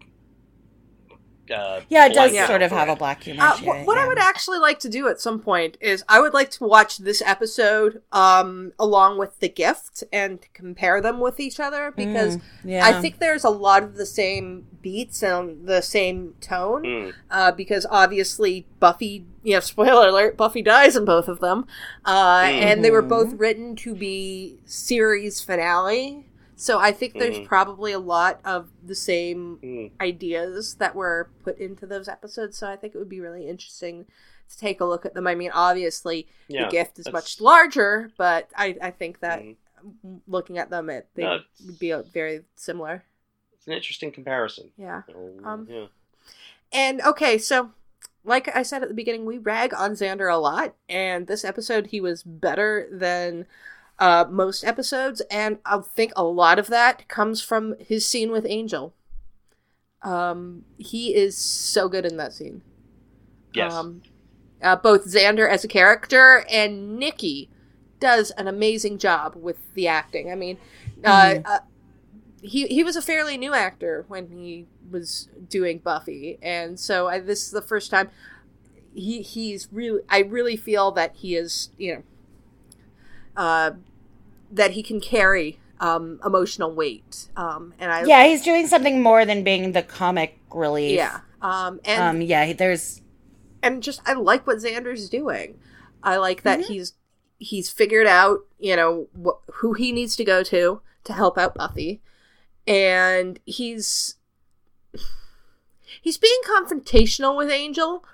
Uh, yeah, it does blanket sort of have a black humor. Uh, to wh- it, what I would actually like to do at some point is I would like to watch this episode um, along with The Gift and compare them with each other because Mm, yeah. I think there's a lot of the same beats and the same tone. Mm, Uh, because obviously Buffy, you know, spoiler alert, Buffy dies in both of them, uh, and they were both written to be series finale. So I think there's Mhm. probably a lot of the same mm. ideas that were put into those episodes. So I think it would be really interesting to take a look at them. I mean, obviously, Yeah, the gift is that's- much larger, but I, I think that Mhm. looking at them, it they No, would be very similar. It's an interesting comparison. Yeah. Um, yeah. And okay, so like I said at the beginning, we rag on Xander a lot, and this episode he was better than uh, most episodes, and I think a lot of that comes from his scene with Angel. Um, he is so good in that scene. Yes. Um, uh, both Xander as a character and Nikki does an amazing job with the acting. I mean, uh, uh, he he was a fairly new actor when he was doing Buffy, and so I, this is the first time he he's really. I really feel that he is you know uh, that he can carry um, emotional weight, um, and I yeah, he's doing something more than being the comic relief. yeah um, and Um. Yeah. There's. and just I like what Xander's doing. I like that Mm-hmm. he's he's figured out you know wh- who he needs to go to to help out Buffy, and he's he's being confrontational with Angel,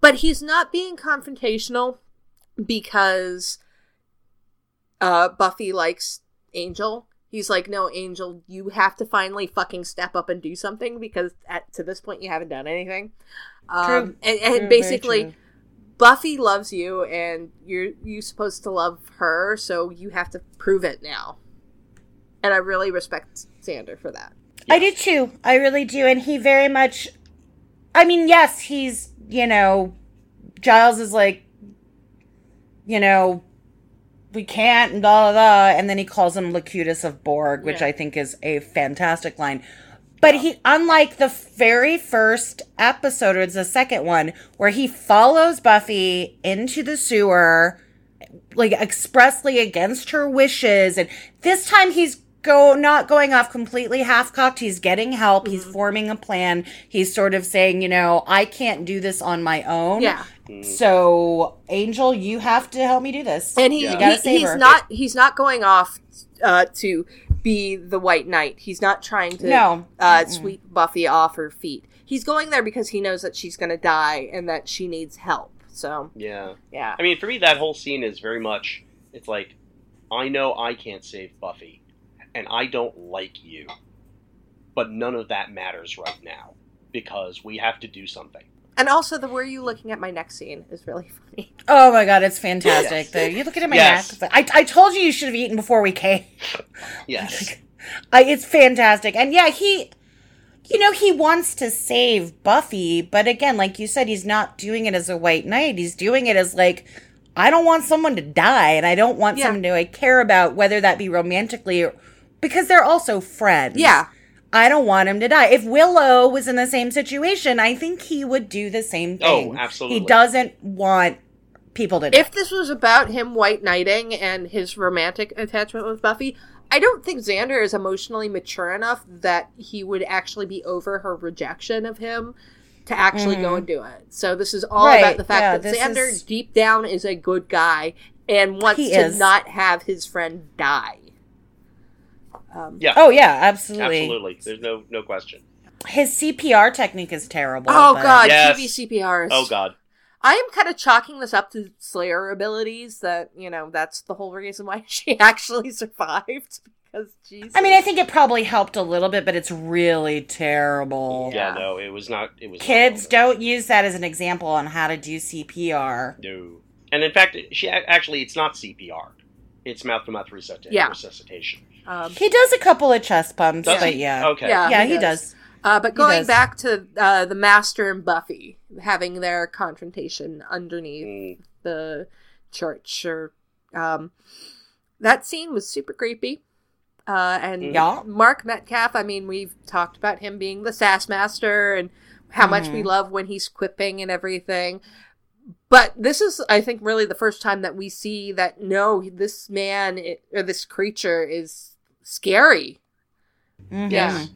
but he's not being confrontational because uh Buffy likes Angel. He's like, no, Angel, you have to finally fucking step up and do something because at to this point you haven't done anything. Um, True. and, and True, basically, true. Buffy loves you, and you're you supposed to love her, so you have to prove it now. And I really respect Xander for that. I do too. I really do. And he very much, I mean, yes, he's, you know, Giles is like, you know, we can't, and blah, blah, blah. And then he calls him Locutus of Borg, which Yeah. I think is a fantastic line. But he, unlike the very first episode, or it's the second one, where he follows Buffy into the sewer, like expressly against her wishes, and this time he's go not going off completely half cocked. He's getting help. He's forming a plan. He's sort of saying, you know, I can't do this on my own. Yeah. So, Angel, you have to help me do this. and he, You he he's her. not he's not going off uh, to be the White Knight. He's not trying to No. uh, sweep Buffy off her feet. He's going there because he knows that she's going to die and that she needs help. So Yeah. yeah, I mean, for me, that whole scene is very much. It's like, I know I can't save Buffy, and I don't like you, but none of that matters right now because we have to do something. and also the "Were you looking at my next scene" is really funny. Oh my god, it's fantastic. Yes. The, you looking at my Yes. neck? I, I told you you should have eaten before we came. Yes. I, it's fantastic. And yeah, he, you know, he wants to save Buffy, but again, like you said, he's not doing it as a white knight. He's doing it as like, I don't want someone to die, and I don't want Yeah. someone to I care about, whether that be romantically or because they're also friends. Yeah, I don't want him to die. If Willow was in the same situation, I think he would do the same thing. Oh, thing. absolutely. He doesn't want people to die. if this was about him white knighting and his romantic attachment with Buffy, I don't think Xander is emotionally mature enough that he would actually be over her rejection of him to actually go mm-hmm. and do it. So this is all Right, about the fact yeah, that Xander is- deep down is a good guy and wants He to is. not have his friend die. Um, yeah. oh yeah, absolutely. Absolutely. There's no no question. His CPR technique is terrible. Oh but- god, Yes. TV CPR is Oh God. I am kind of chalking this up to Slayer abilities that, you know, that's the whole reason why she actually survived. Because, Jesus. I mean, I think it probably helped a little bit, but it's really terrible. Yeah. Yeah. No, it was not. It was Kids, well don't use that as an example on how to do CPR. No. And in fact, she actually it's not CPR. It's mouth to mouth resuscitation. Yeah. resuscitation. Um, He does a couple of chest pumps, Does but yeah. Okay. Yeah. Yeah, he he does. does. uh, but going does. back to uh, the Master and Buffy having their confrontation underneath Mm, the church, or um, that scene was super creepy. Uh, and Yeah. Mark Metcalf, I mean, we've talked about him being the sass master and how much we love when he's quipping and everything. But this is, I think, really the first time that we see that no, this man i- or this creature is scary. Mhm. Yeah.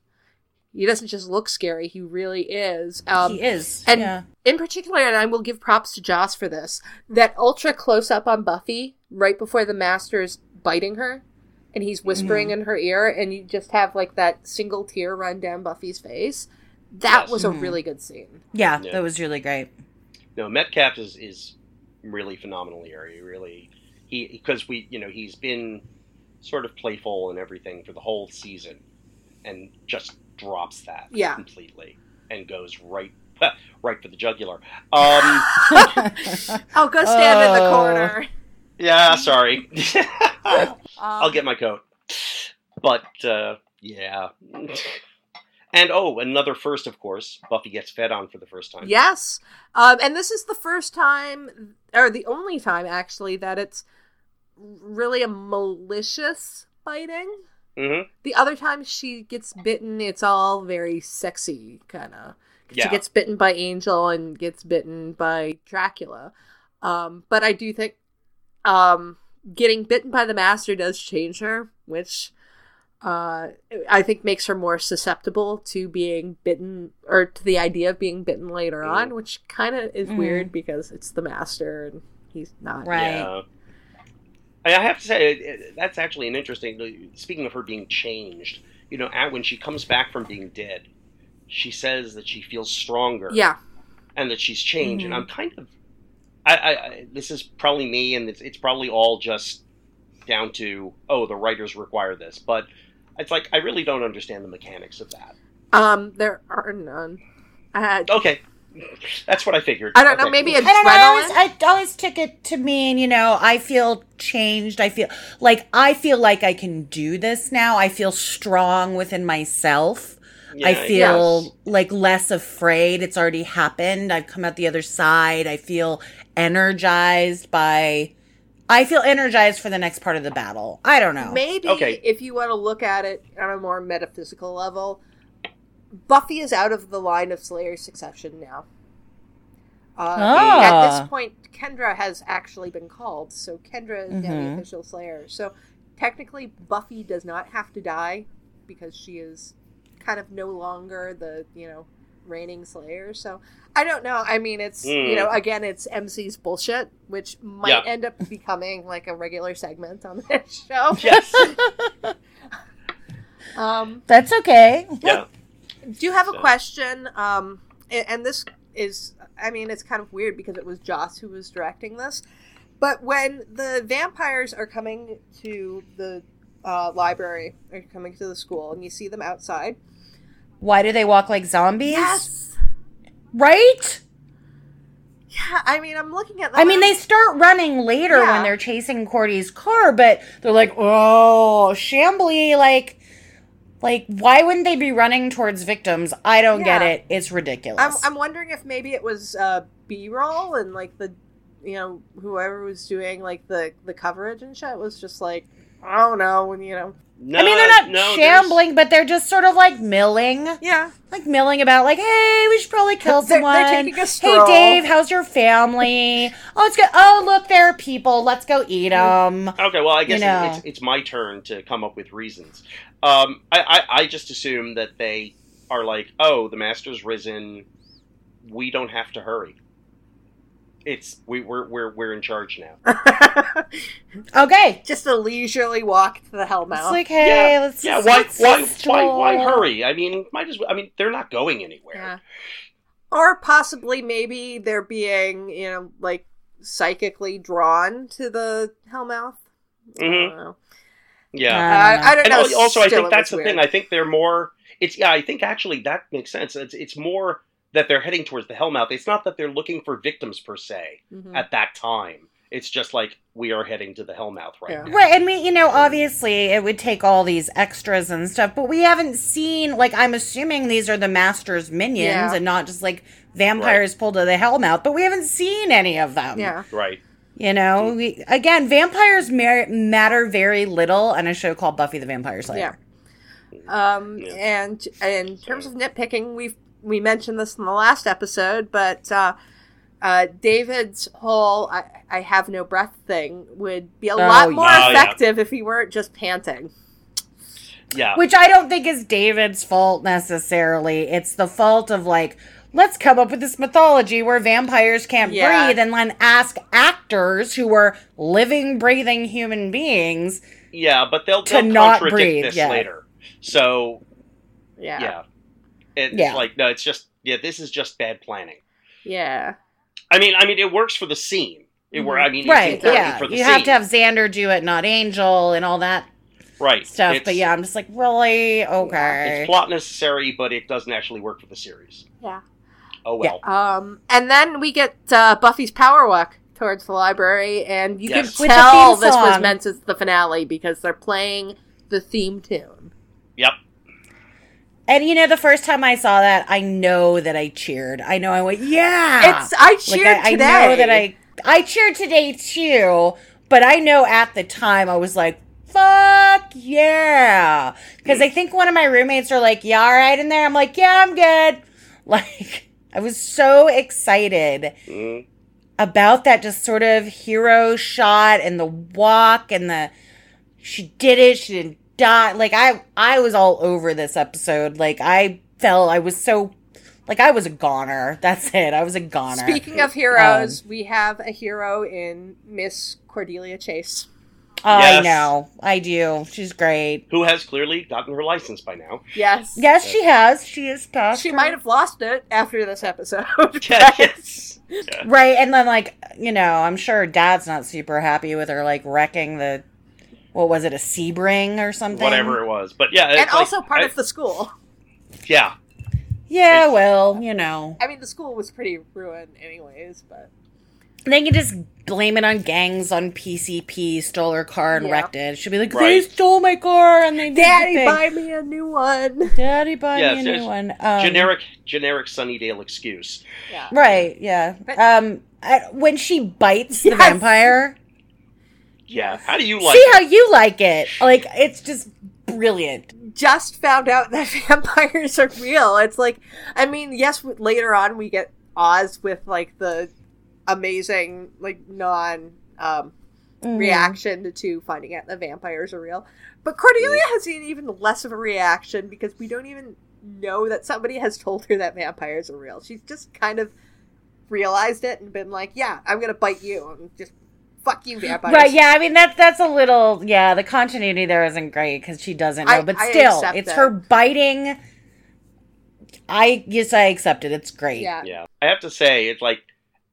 He doesn't just look scary, he really is. Um, he is. and yeah. in particular, and I will give props to Joss for this, that ultra close up on Buffy right before the master's biting her and he's whispering Mm-hmm. in her ear, and you just have like that single tear run down Buffy's face. That Yes. was a Mm-hmm. really good scene. yeah, Yeah. that was really great. no, Metcalf is is really phenomenal here. He really he because we you know he's been sort of playful and everything for the whole season, and just drops that Yeah. completely and goes right right for the jugular. Um, Oh, go stand in the corner. yeah, sorry. Um, I'll get my coat. But uh, yeah. And oh, another first, of course. Buffy gets fed on for the first time. Yes. Um, and this is the first time, or the only time actually, that it's really a malicious biting. hmm The other time she gets bitten, it's all very sexy, kind of. She gets bitten by Angel and gets bitten by Dracula. Um, but I do think um, getting bitten by the Master does change her, which uh, I think makes her more susceptible to being bitten or to the idea of being bitten later Mm. on, which kind of is weird because it's the Master and he's not. Right. Yeah. I have to say, that's actually an interesting. Speaking of her being changed, you know, at, when she comes back from being dead, she says that she feels stronger Yeah. and that she's changed. Mhm. And I'm kind of, I, I, I, this is probably me, and it's, it's probably all just down to oh, the writers require this, but it's like I really don't understand the mechanics of that. Um, there are none. Uh, Okay, that's what I figured. I don't know. Okay. Maybe I don't know. I always, I always took it to mean, you know, I feel changed. I feel like I feel like I can do this now. I feel strong within myself. I feel yes. like less afraid. It's already happened. I've come out the other side. I feel energized by. I feel energized for the next part of the battle. I don't know. Maybe Okay. if you want to look at it on a more metaphysical level, Buffy is out of the line of Slayer succession now. Uh, Ah. At this point, Kendra has actually been called, so Kendra is now the Mhm. official Slayer. So technically, Buffy does not have to die because she is kind of no longer the you know reigning Slayer. So I don't know. I mean, it's you Hmm. know again, it's Emcee's bullshit, which might Yeah. end up becoming like a regular segment on this show. Yes. Um, That's okay. yeah. Do you have a question? Um, a- and this is, I mean, it's kind of weird because it was Joss who was directing this. But when the vampires are coming to the uh, library, or coming to the school, and you see them outside, Why do they walk like zombies? Yes, Right? Yeah, I mean, I'm looking at them. I mean, they start running later Yeah. when they're chasing Cordy's car, but they're like, oh, Shambly, like, like, why wouldn't they be running towards victims? I don't get it. It's ridiculous. I'm, I'm wondering if maybe it was uh, B-roll and like the, you know, whoever was doing like the the coverage and shit was just like, I don't know, and you know, No, I mean, they're not no, there's- shambling, but they're just sort of like milling, yeah, like milling about, like, hey, we should probably kill They're- someone. they're taking a hey. Dave, how's your family? oh, it's good. Oh, look, there are people. Let's go eat them. Okay, well, I guess You know. it's, it's my turn to come up with reasons. Um, I, I, I just assume that they are like, oh, the master's risen. We don't have to hurry. It's we, we're we're we're in charge now. Okay. just a leisurely walk to the Hellmouth. It's like, hey, yeah, let's yeah. Why let's why why why hurry? I mean, might as well. I mean, they're not going anywhere. Yeah. Or possibly maybe they're being, you know, like psychically drawn to the Hellmouth. I Mhm. don't know. Yeah. Uh, I don't and know. al- also, I think that's was the thing. I think they're more. It's yeah. I think actually that makes sense. It's it's more that they're heading towards the Hellmouth. It's not that they're looking for victims per se Mhm. at that time. It's just like we are heading to the Hellmouth right Yeah. now. Right, and we, you know, obviously it would take all these extras and stuff, but we haven't seen, like, I'm assuming these are the Master's minions Yeah. and not just like vampires pulled to the Hellmouth, but we haven't seen any of them. Yeah. Right. You know, we, again, vampires mar- matter very little on a show called Buffy the Vampire Slayer. Um, Yeah. and and in terms of nitpicking, we we mentioned this in the last episode, but uh, uh, David's whole I, "I have no breath" thing would be a lot Oh, more yeah. Oh, yeah. effective if he weren't just panting. Yeah. Which I don't think is David's fault necessarily. It's the fault of like, let's come up with this mythology where vampires can't Yeah. breathe and then ask actors who are living, breathing human beings. Yeah, but they'll, To they'll not contradict breathe, this yeah. later. So Yeah, yeah, it's Yeah. like no, it's just yeah. This is just bad planning. yeah. I mean, I mean, it works for the scene. It were. I mean, Right, important yeah. for the You scene. have to have Xander do it, not Angel, and all that right stuff. It's, but yeah, I'm just like, really? Okay. it's plot necessary, but it doesn't actually work for the series. Yeah. Oh well. Um, and then we get uh, Buffy's power walk towards the library, and you Yes. can With the tell this was meant as the finale because they're playing the theme tune. Yep. And you know, the first time I saw that, I know that I cheered. I know I went, yeah. It's I cheered I, I today. know that I I cheered today too, but I know at the time I was like, fuck yeah. Because I think one of my roommates are like, yeah, all right in there. I'm like, yeah, I'm good. Like, I was so excited Mm. about that just sort of hero shot and the walk and the she did it, she didn't die. Like I I was all over this episode. Like I felt I was so like I was a goner. That's it. I was a goner. Speaking of heroes, um, we have a hero in Miss Cordelia Chase. Oh, I Yes. know. I do. She's great. Who has clearly gotten her license by now. Yes. Yes, she has. She is tough. She might have lost it after this episode. Yeah, but- yes. Right, and then like you know, I'm sure Dad's not super happy with her like wrecking the what was it, a Sebring or something? Whatever it was. But yeah. And like- also part I- of the school. Yeah. Yeah, It's- well, you know, I mean, the school was pretty ruined, anyways. But they can just blame it on gangs on PCP stole her car and Yeah. wrecked it. She'll be like, Right. they stole my car and they did the Daddy, thing. buy me a new one. Daddy buy Yes, me a new one. Um, generic generic Sunnydale excuse. Yeah. Right, yeah. But- um, I, when she bites the Yes. vampire, Yeah. How do you like see it? how you like it. Like it's just brilliant. Just found out that vampires are real. It's like, I mean, yes. Later on, we get Oz with like the amazing, like non um, Mm-hmm. reaction to finding out that vampires are real. But Cordelia has an even less of a reaction because we don't even know that somebody has told her that vampires are real. She's just kind of realized it and been like, "Yeah, I'm gonna bite you and just fuck you, vampires." Right, yeah, I mean that's that's a little yeah, the continuity there isn't great because she doesn't know, I- but still, accept it's that. her biting. I yes, I accept it. It's great. Yeah. Yeah, I have to say it's like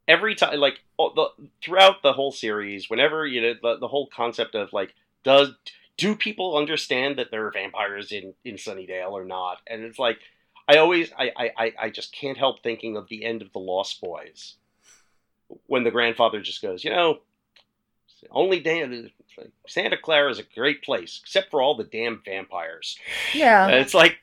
every time, like all the throughout the whole series, whenever you know the, the whole concept of like, does do people understand that there are vampires in in Sunnydale or not? And it's like, I always, I, I, I- I just can't help thinking of the end of the Lost Boys when the grandfather just goes, you know, only damn Santa Carla is a great place except for all the damn vampires. Yeah. And it's like,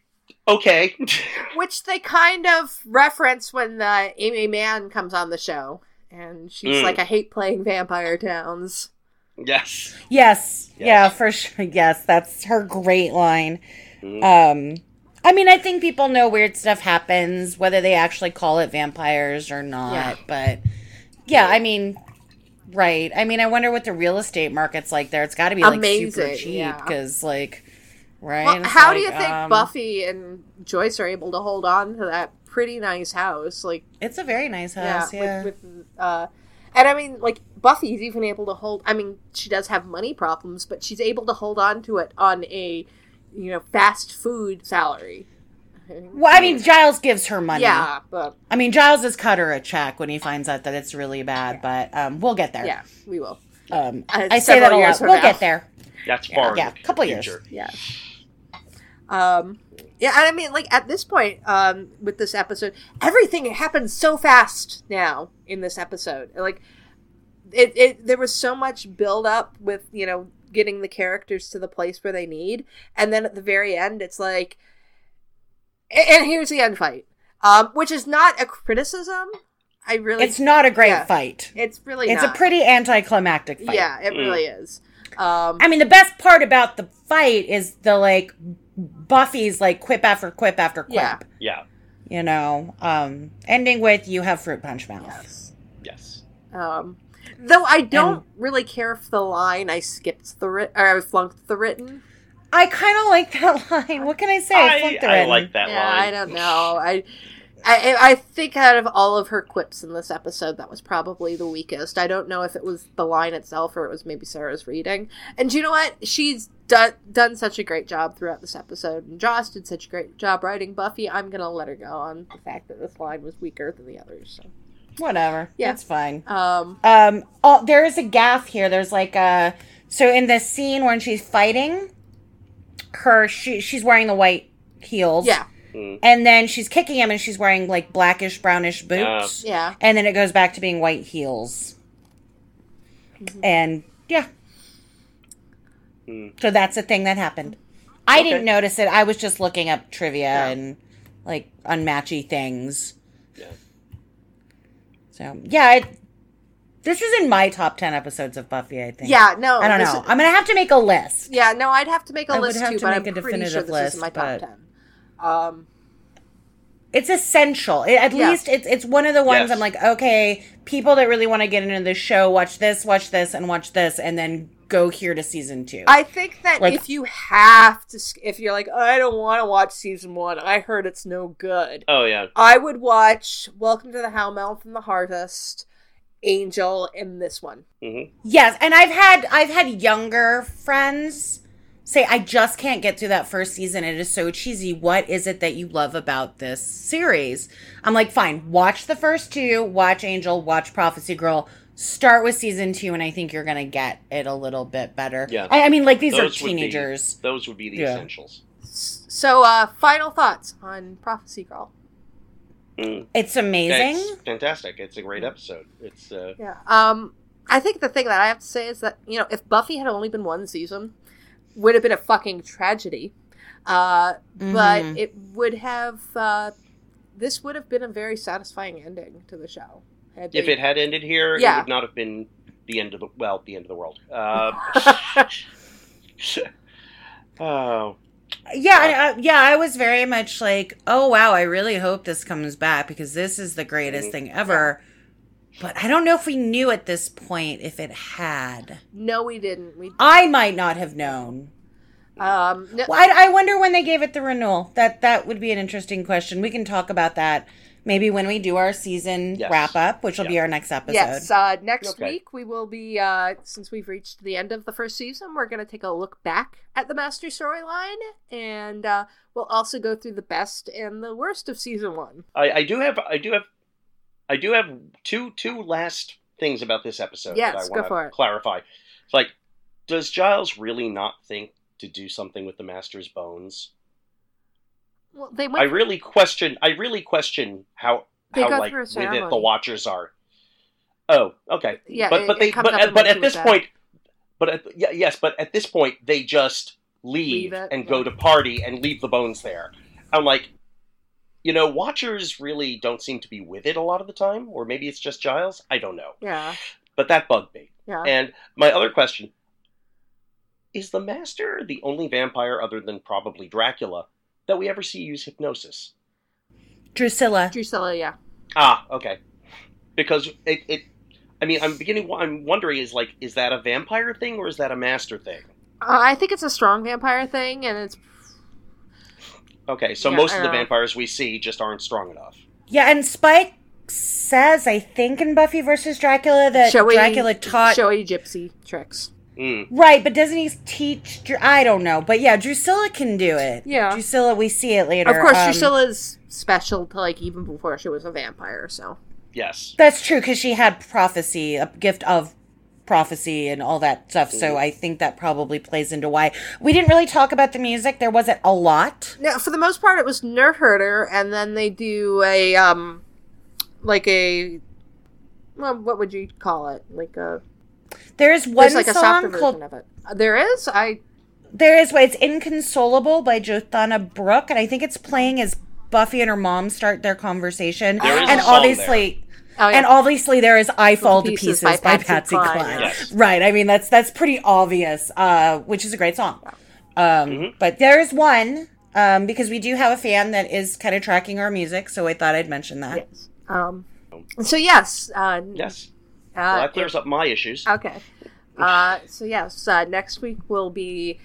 okay, Which they kind of reference when the Aimee Mann comes on the show, and she's Mm. like, "I hate playing vampire towns." yes. Yes. Yes. Yeah, for sure. Yes, that's her great line. Mm. Um I mean, I think people know weird stuff happens, whether they actually call it vampires or not. Yeah. But yeah, I mean, right. I mean, I wonder what the real estate market's like there. It's got to be like super Amazing, cheap yeah. because, like, right. Well, how like, do you think um, Buffy and Joyce are able to hold on to that pretty nice house? Like, It's a very nice house. Yeah. with, with uh, and I mean, like Buffy's even able to hold. I mean, she does have money problems, but she's able to hold on to it on a, you know, fast food salary. well, I mean, Giles gives her money. Yeah, but I mean, Giles has cut her a check when he finds out that it's really bad, but um, we'll get there. yeah, we will. Um, Uh, I say that several a years lot. from We'll now. get there. That's far. yeah, in the couple years. Yeah. Um yeah, and I mean like at this point um with this episode, everything happens so fast now in this episode. Like it, it there was so much build up with, you know, getting the characters to the place where they need and then at the very end it's like a- and here's the end fight. Um which is not a criticism. I really It's not a great yeah. fight. it's really It's not. a pretty anticlimactic fight. Yeah, it really is. Um I mean, the best part about the fight is the like Buffy's like quip after quip after quip. Yeah. Yeah. You know, um, ending with you have fruit punch mouth. yes. Yes. Um, though I don't really care if the line I skipped the writ or I flunked the written. I kind of like that line. What can I say? I, I, I like that yeah, line. I don't know. I, I I think out of all of her quips in this episode, that was probably the weakest. I don't know if it was the line itself or it was maybe Sarah's reading. And you know what? She's done done such a great job throughout this episode, and Joss did such a great job writing Buffy. I'm gonna let her go on the fact that this line was weaker than the others. So. Whatever. Yeah. It's fine. Um, Um, oh, there is a gaff here. There's like a so in the scene when she's fighting, her she she's wearing the white heels. yeah, And then she's kicking him, and she's wearing like blackish brownish boots. yeah. And then it goes back to being white heels. Mm-hmm. And yeah. Hmm. So that's a thing that happened. I Okay. didn't notice it. I was just looking up trivia Yeah. and like unmatchy things. Yeah. So yeah, it, this is in my top ten episodes of Buffy. I think. Yeah, no, I don't know. is- I'm gonna have to make a list. Yeah, no, I'd have to make a I would list have too, to but make I'm a pretty sure definitive this is in my top but- ten. Um, It's essential. It- at Yeah. least it's it's one of the ones Yes. I'm like, okay, people that really want to get into the show, watch this, watch this, and watch this, and then go here to season two. I think that Like- if you have to, if you're like, I don't want to watch season one, I heard it's no good. Oh yeah. I would watch Welcome to the Hellmouth and the Harvest Angel in this one. Yes, and I've had I've had younger friends say I just can't get through that first season. It is so cheesy. What is it that you love about this series? I'm like, fine, watch the first two, watch Angel, watch Prophecy Girl. Start with season two, and I think you're gonna get it a little bit better. Yeah. I, I mean, like these Those are would be- teenagers. those would be the Yeah. essentials. So, uh, final thoughts on Prophecy Girl. Mm. It's amazing. It's fantastic. It's a great episode. It's uh, Yeah. Um, I think the thing that I have to say is that you know if Buffy had only been one season, would have been a fucking tragedy. Uh, but Mhm. it would have. Uh, this would have been a very satisfying ending to the show. Had if it had ended here, it Yeah. would not have been the end of the well, the end of the world. Uh, oh, Yeah, I, yeah, I was very much like, oh wow, I really hope this comes back because this is the greatest Mhm. thing ever. But I don't know if we knew at this point if it had. no, we didn't. We I might not have known. um, no, Well, I, I wonder when they gave it the renewal. That that would be an interesting question. We can talk about that maybe when we do our season Yes. wrap up, which will be our next episode. Yes, uh, next Okay. week we will be, uh, since we've reached the end of the first season, we're going to take a look back at the master storyline, and uh, we'll also go through the best and the worst of season one. I, I do have, I do have, I do have two two last things about this episode Yes, that I go want for to it. clarify. It's like, does Giles really not think to do something with the Master's bones? Well, they I went. really question. I really question how They how like with it the Watchers are. Oh, okay. Yeah, but it- but they but at, but at this point, but at, yeah, yes, but at this point they just leave, Leave it, and yeah. go to party and leave the bones there. I'm like, you know, Watchers really don't seem to be with it a lot of the time, or maybe it's just Giles. I don't know, yeah, but that bugged me. yeah. And my other question is: the Master the only vampire other than probably Dracula that we ever see use hypnosis? Drusilla. Drusilla, yeah. Ah, okay. Because it, it I mean, I'm beginning. I'm wondering is like, is that a vampire thing or is that a master thing? Uh, I think it's a strong vampire thing, and it's Okay, so Yeah, most of the know. vampires we see just aren't strong enough. Yeah, and Spike says, I think in Buffy versus Dracula, that showy, Dracula taught. showy gypsy tricks. Mm. Right, but doesn't he teach? Dr- I don't know, but yeah, Drusilla can do it. Yeah. Drusilla, we see it later. Of course, um, Drusilla's special to like even before she was a vampire. So Yes. That's true because she had prophecy, a gift of prophecy, and all that stuff. So I think that probably plays into why we didn't really talk about the music. There wasn't a lot. no, for the most part, it was Nerf Herder, and then they do a um, like a well, what would you call it? Like a There's one there's like a song softer called version of it. There is. I There is it's Inconsolable by Jonatha Brooke, and I think it's playing as Buffy and her mom start their conversation. There is and a song obviously oh yeah. and obviously there is I Fall to Pieces Pieces, by by, Patsy Patsy, Cline. Cline. Yes. Right. I mean that's that's pretty obvious, uh, which is a great song. Um, Mhm. but there is one, um, because we do have a fan that is kind of tracking our music, so I thought I'd mention that. yes. Um. So yes. Uh, Yes. Uh, Well, that clears up my issues. Okay. Uh, so yes, uh, next week we'll be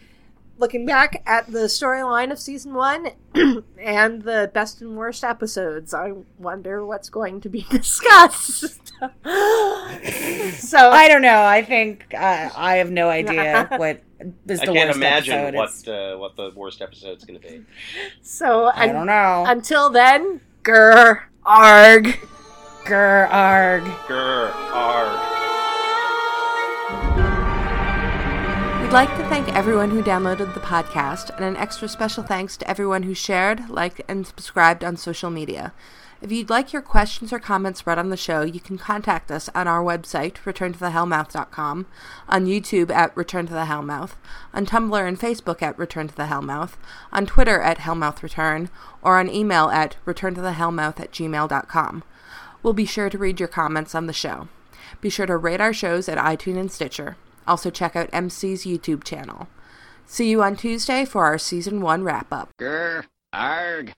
looking back at the storyline of season one and the best and worst episodes. I wonder what's going to be discussed. so I don't know. I think uh, I have no idea what is I the can't worst imagine episode. what uh, what the worst episode's going to be. so I un- don't know. until then, grr arg. Grr, arg. Grr, arg. We'd like to thank everyone who downloaded the podcast, and an extra special thanks to everyone who shared, liked, and subscribed on social media. If you'd like your questions or comments read on the show, you can contact us on our website, returntothehellmouth.com, on YouTube at Return to the Hellmouth, on Tumblr and Facebook at Return to the Hellmouth, on Twitter at HellmouthReturn, or on email at returntothehellmouth at gmail.com. We'll be sure to read your comments on the show. Be sure to rate our shows at iTunes and Stitcher. Also, check out Emcee's YouTube channel. See you on Tuesday for our season one wrap up. Grr, arg.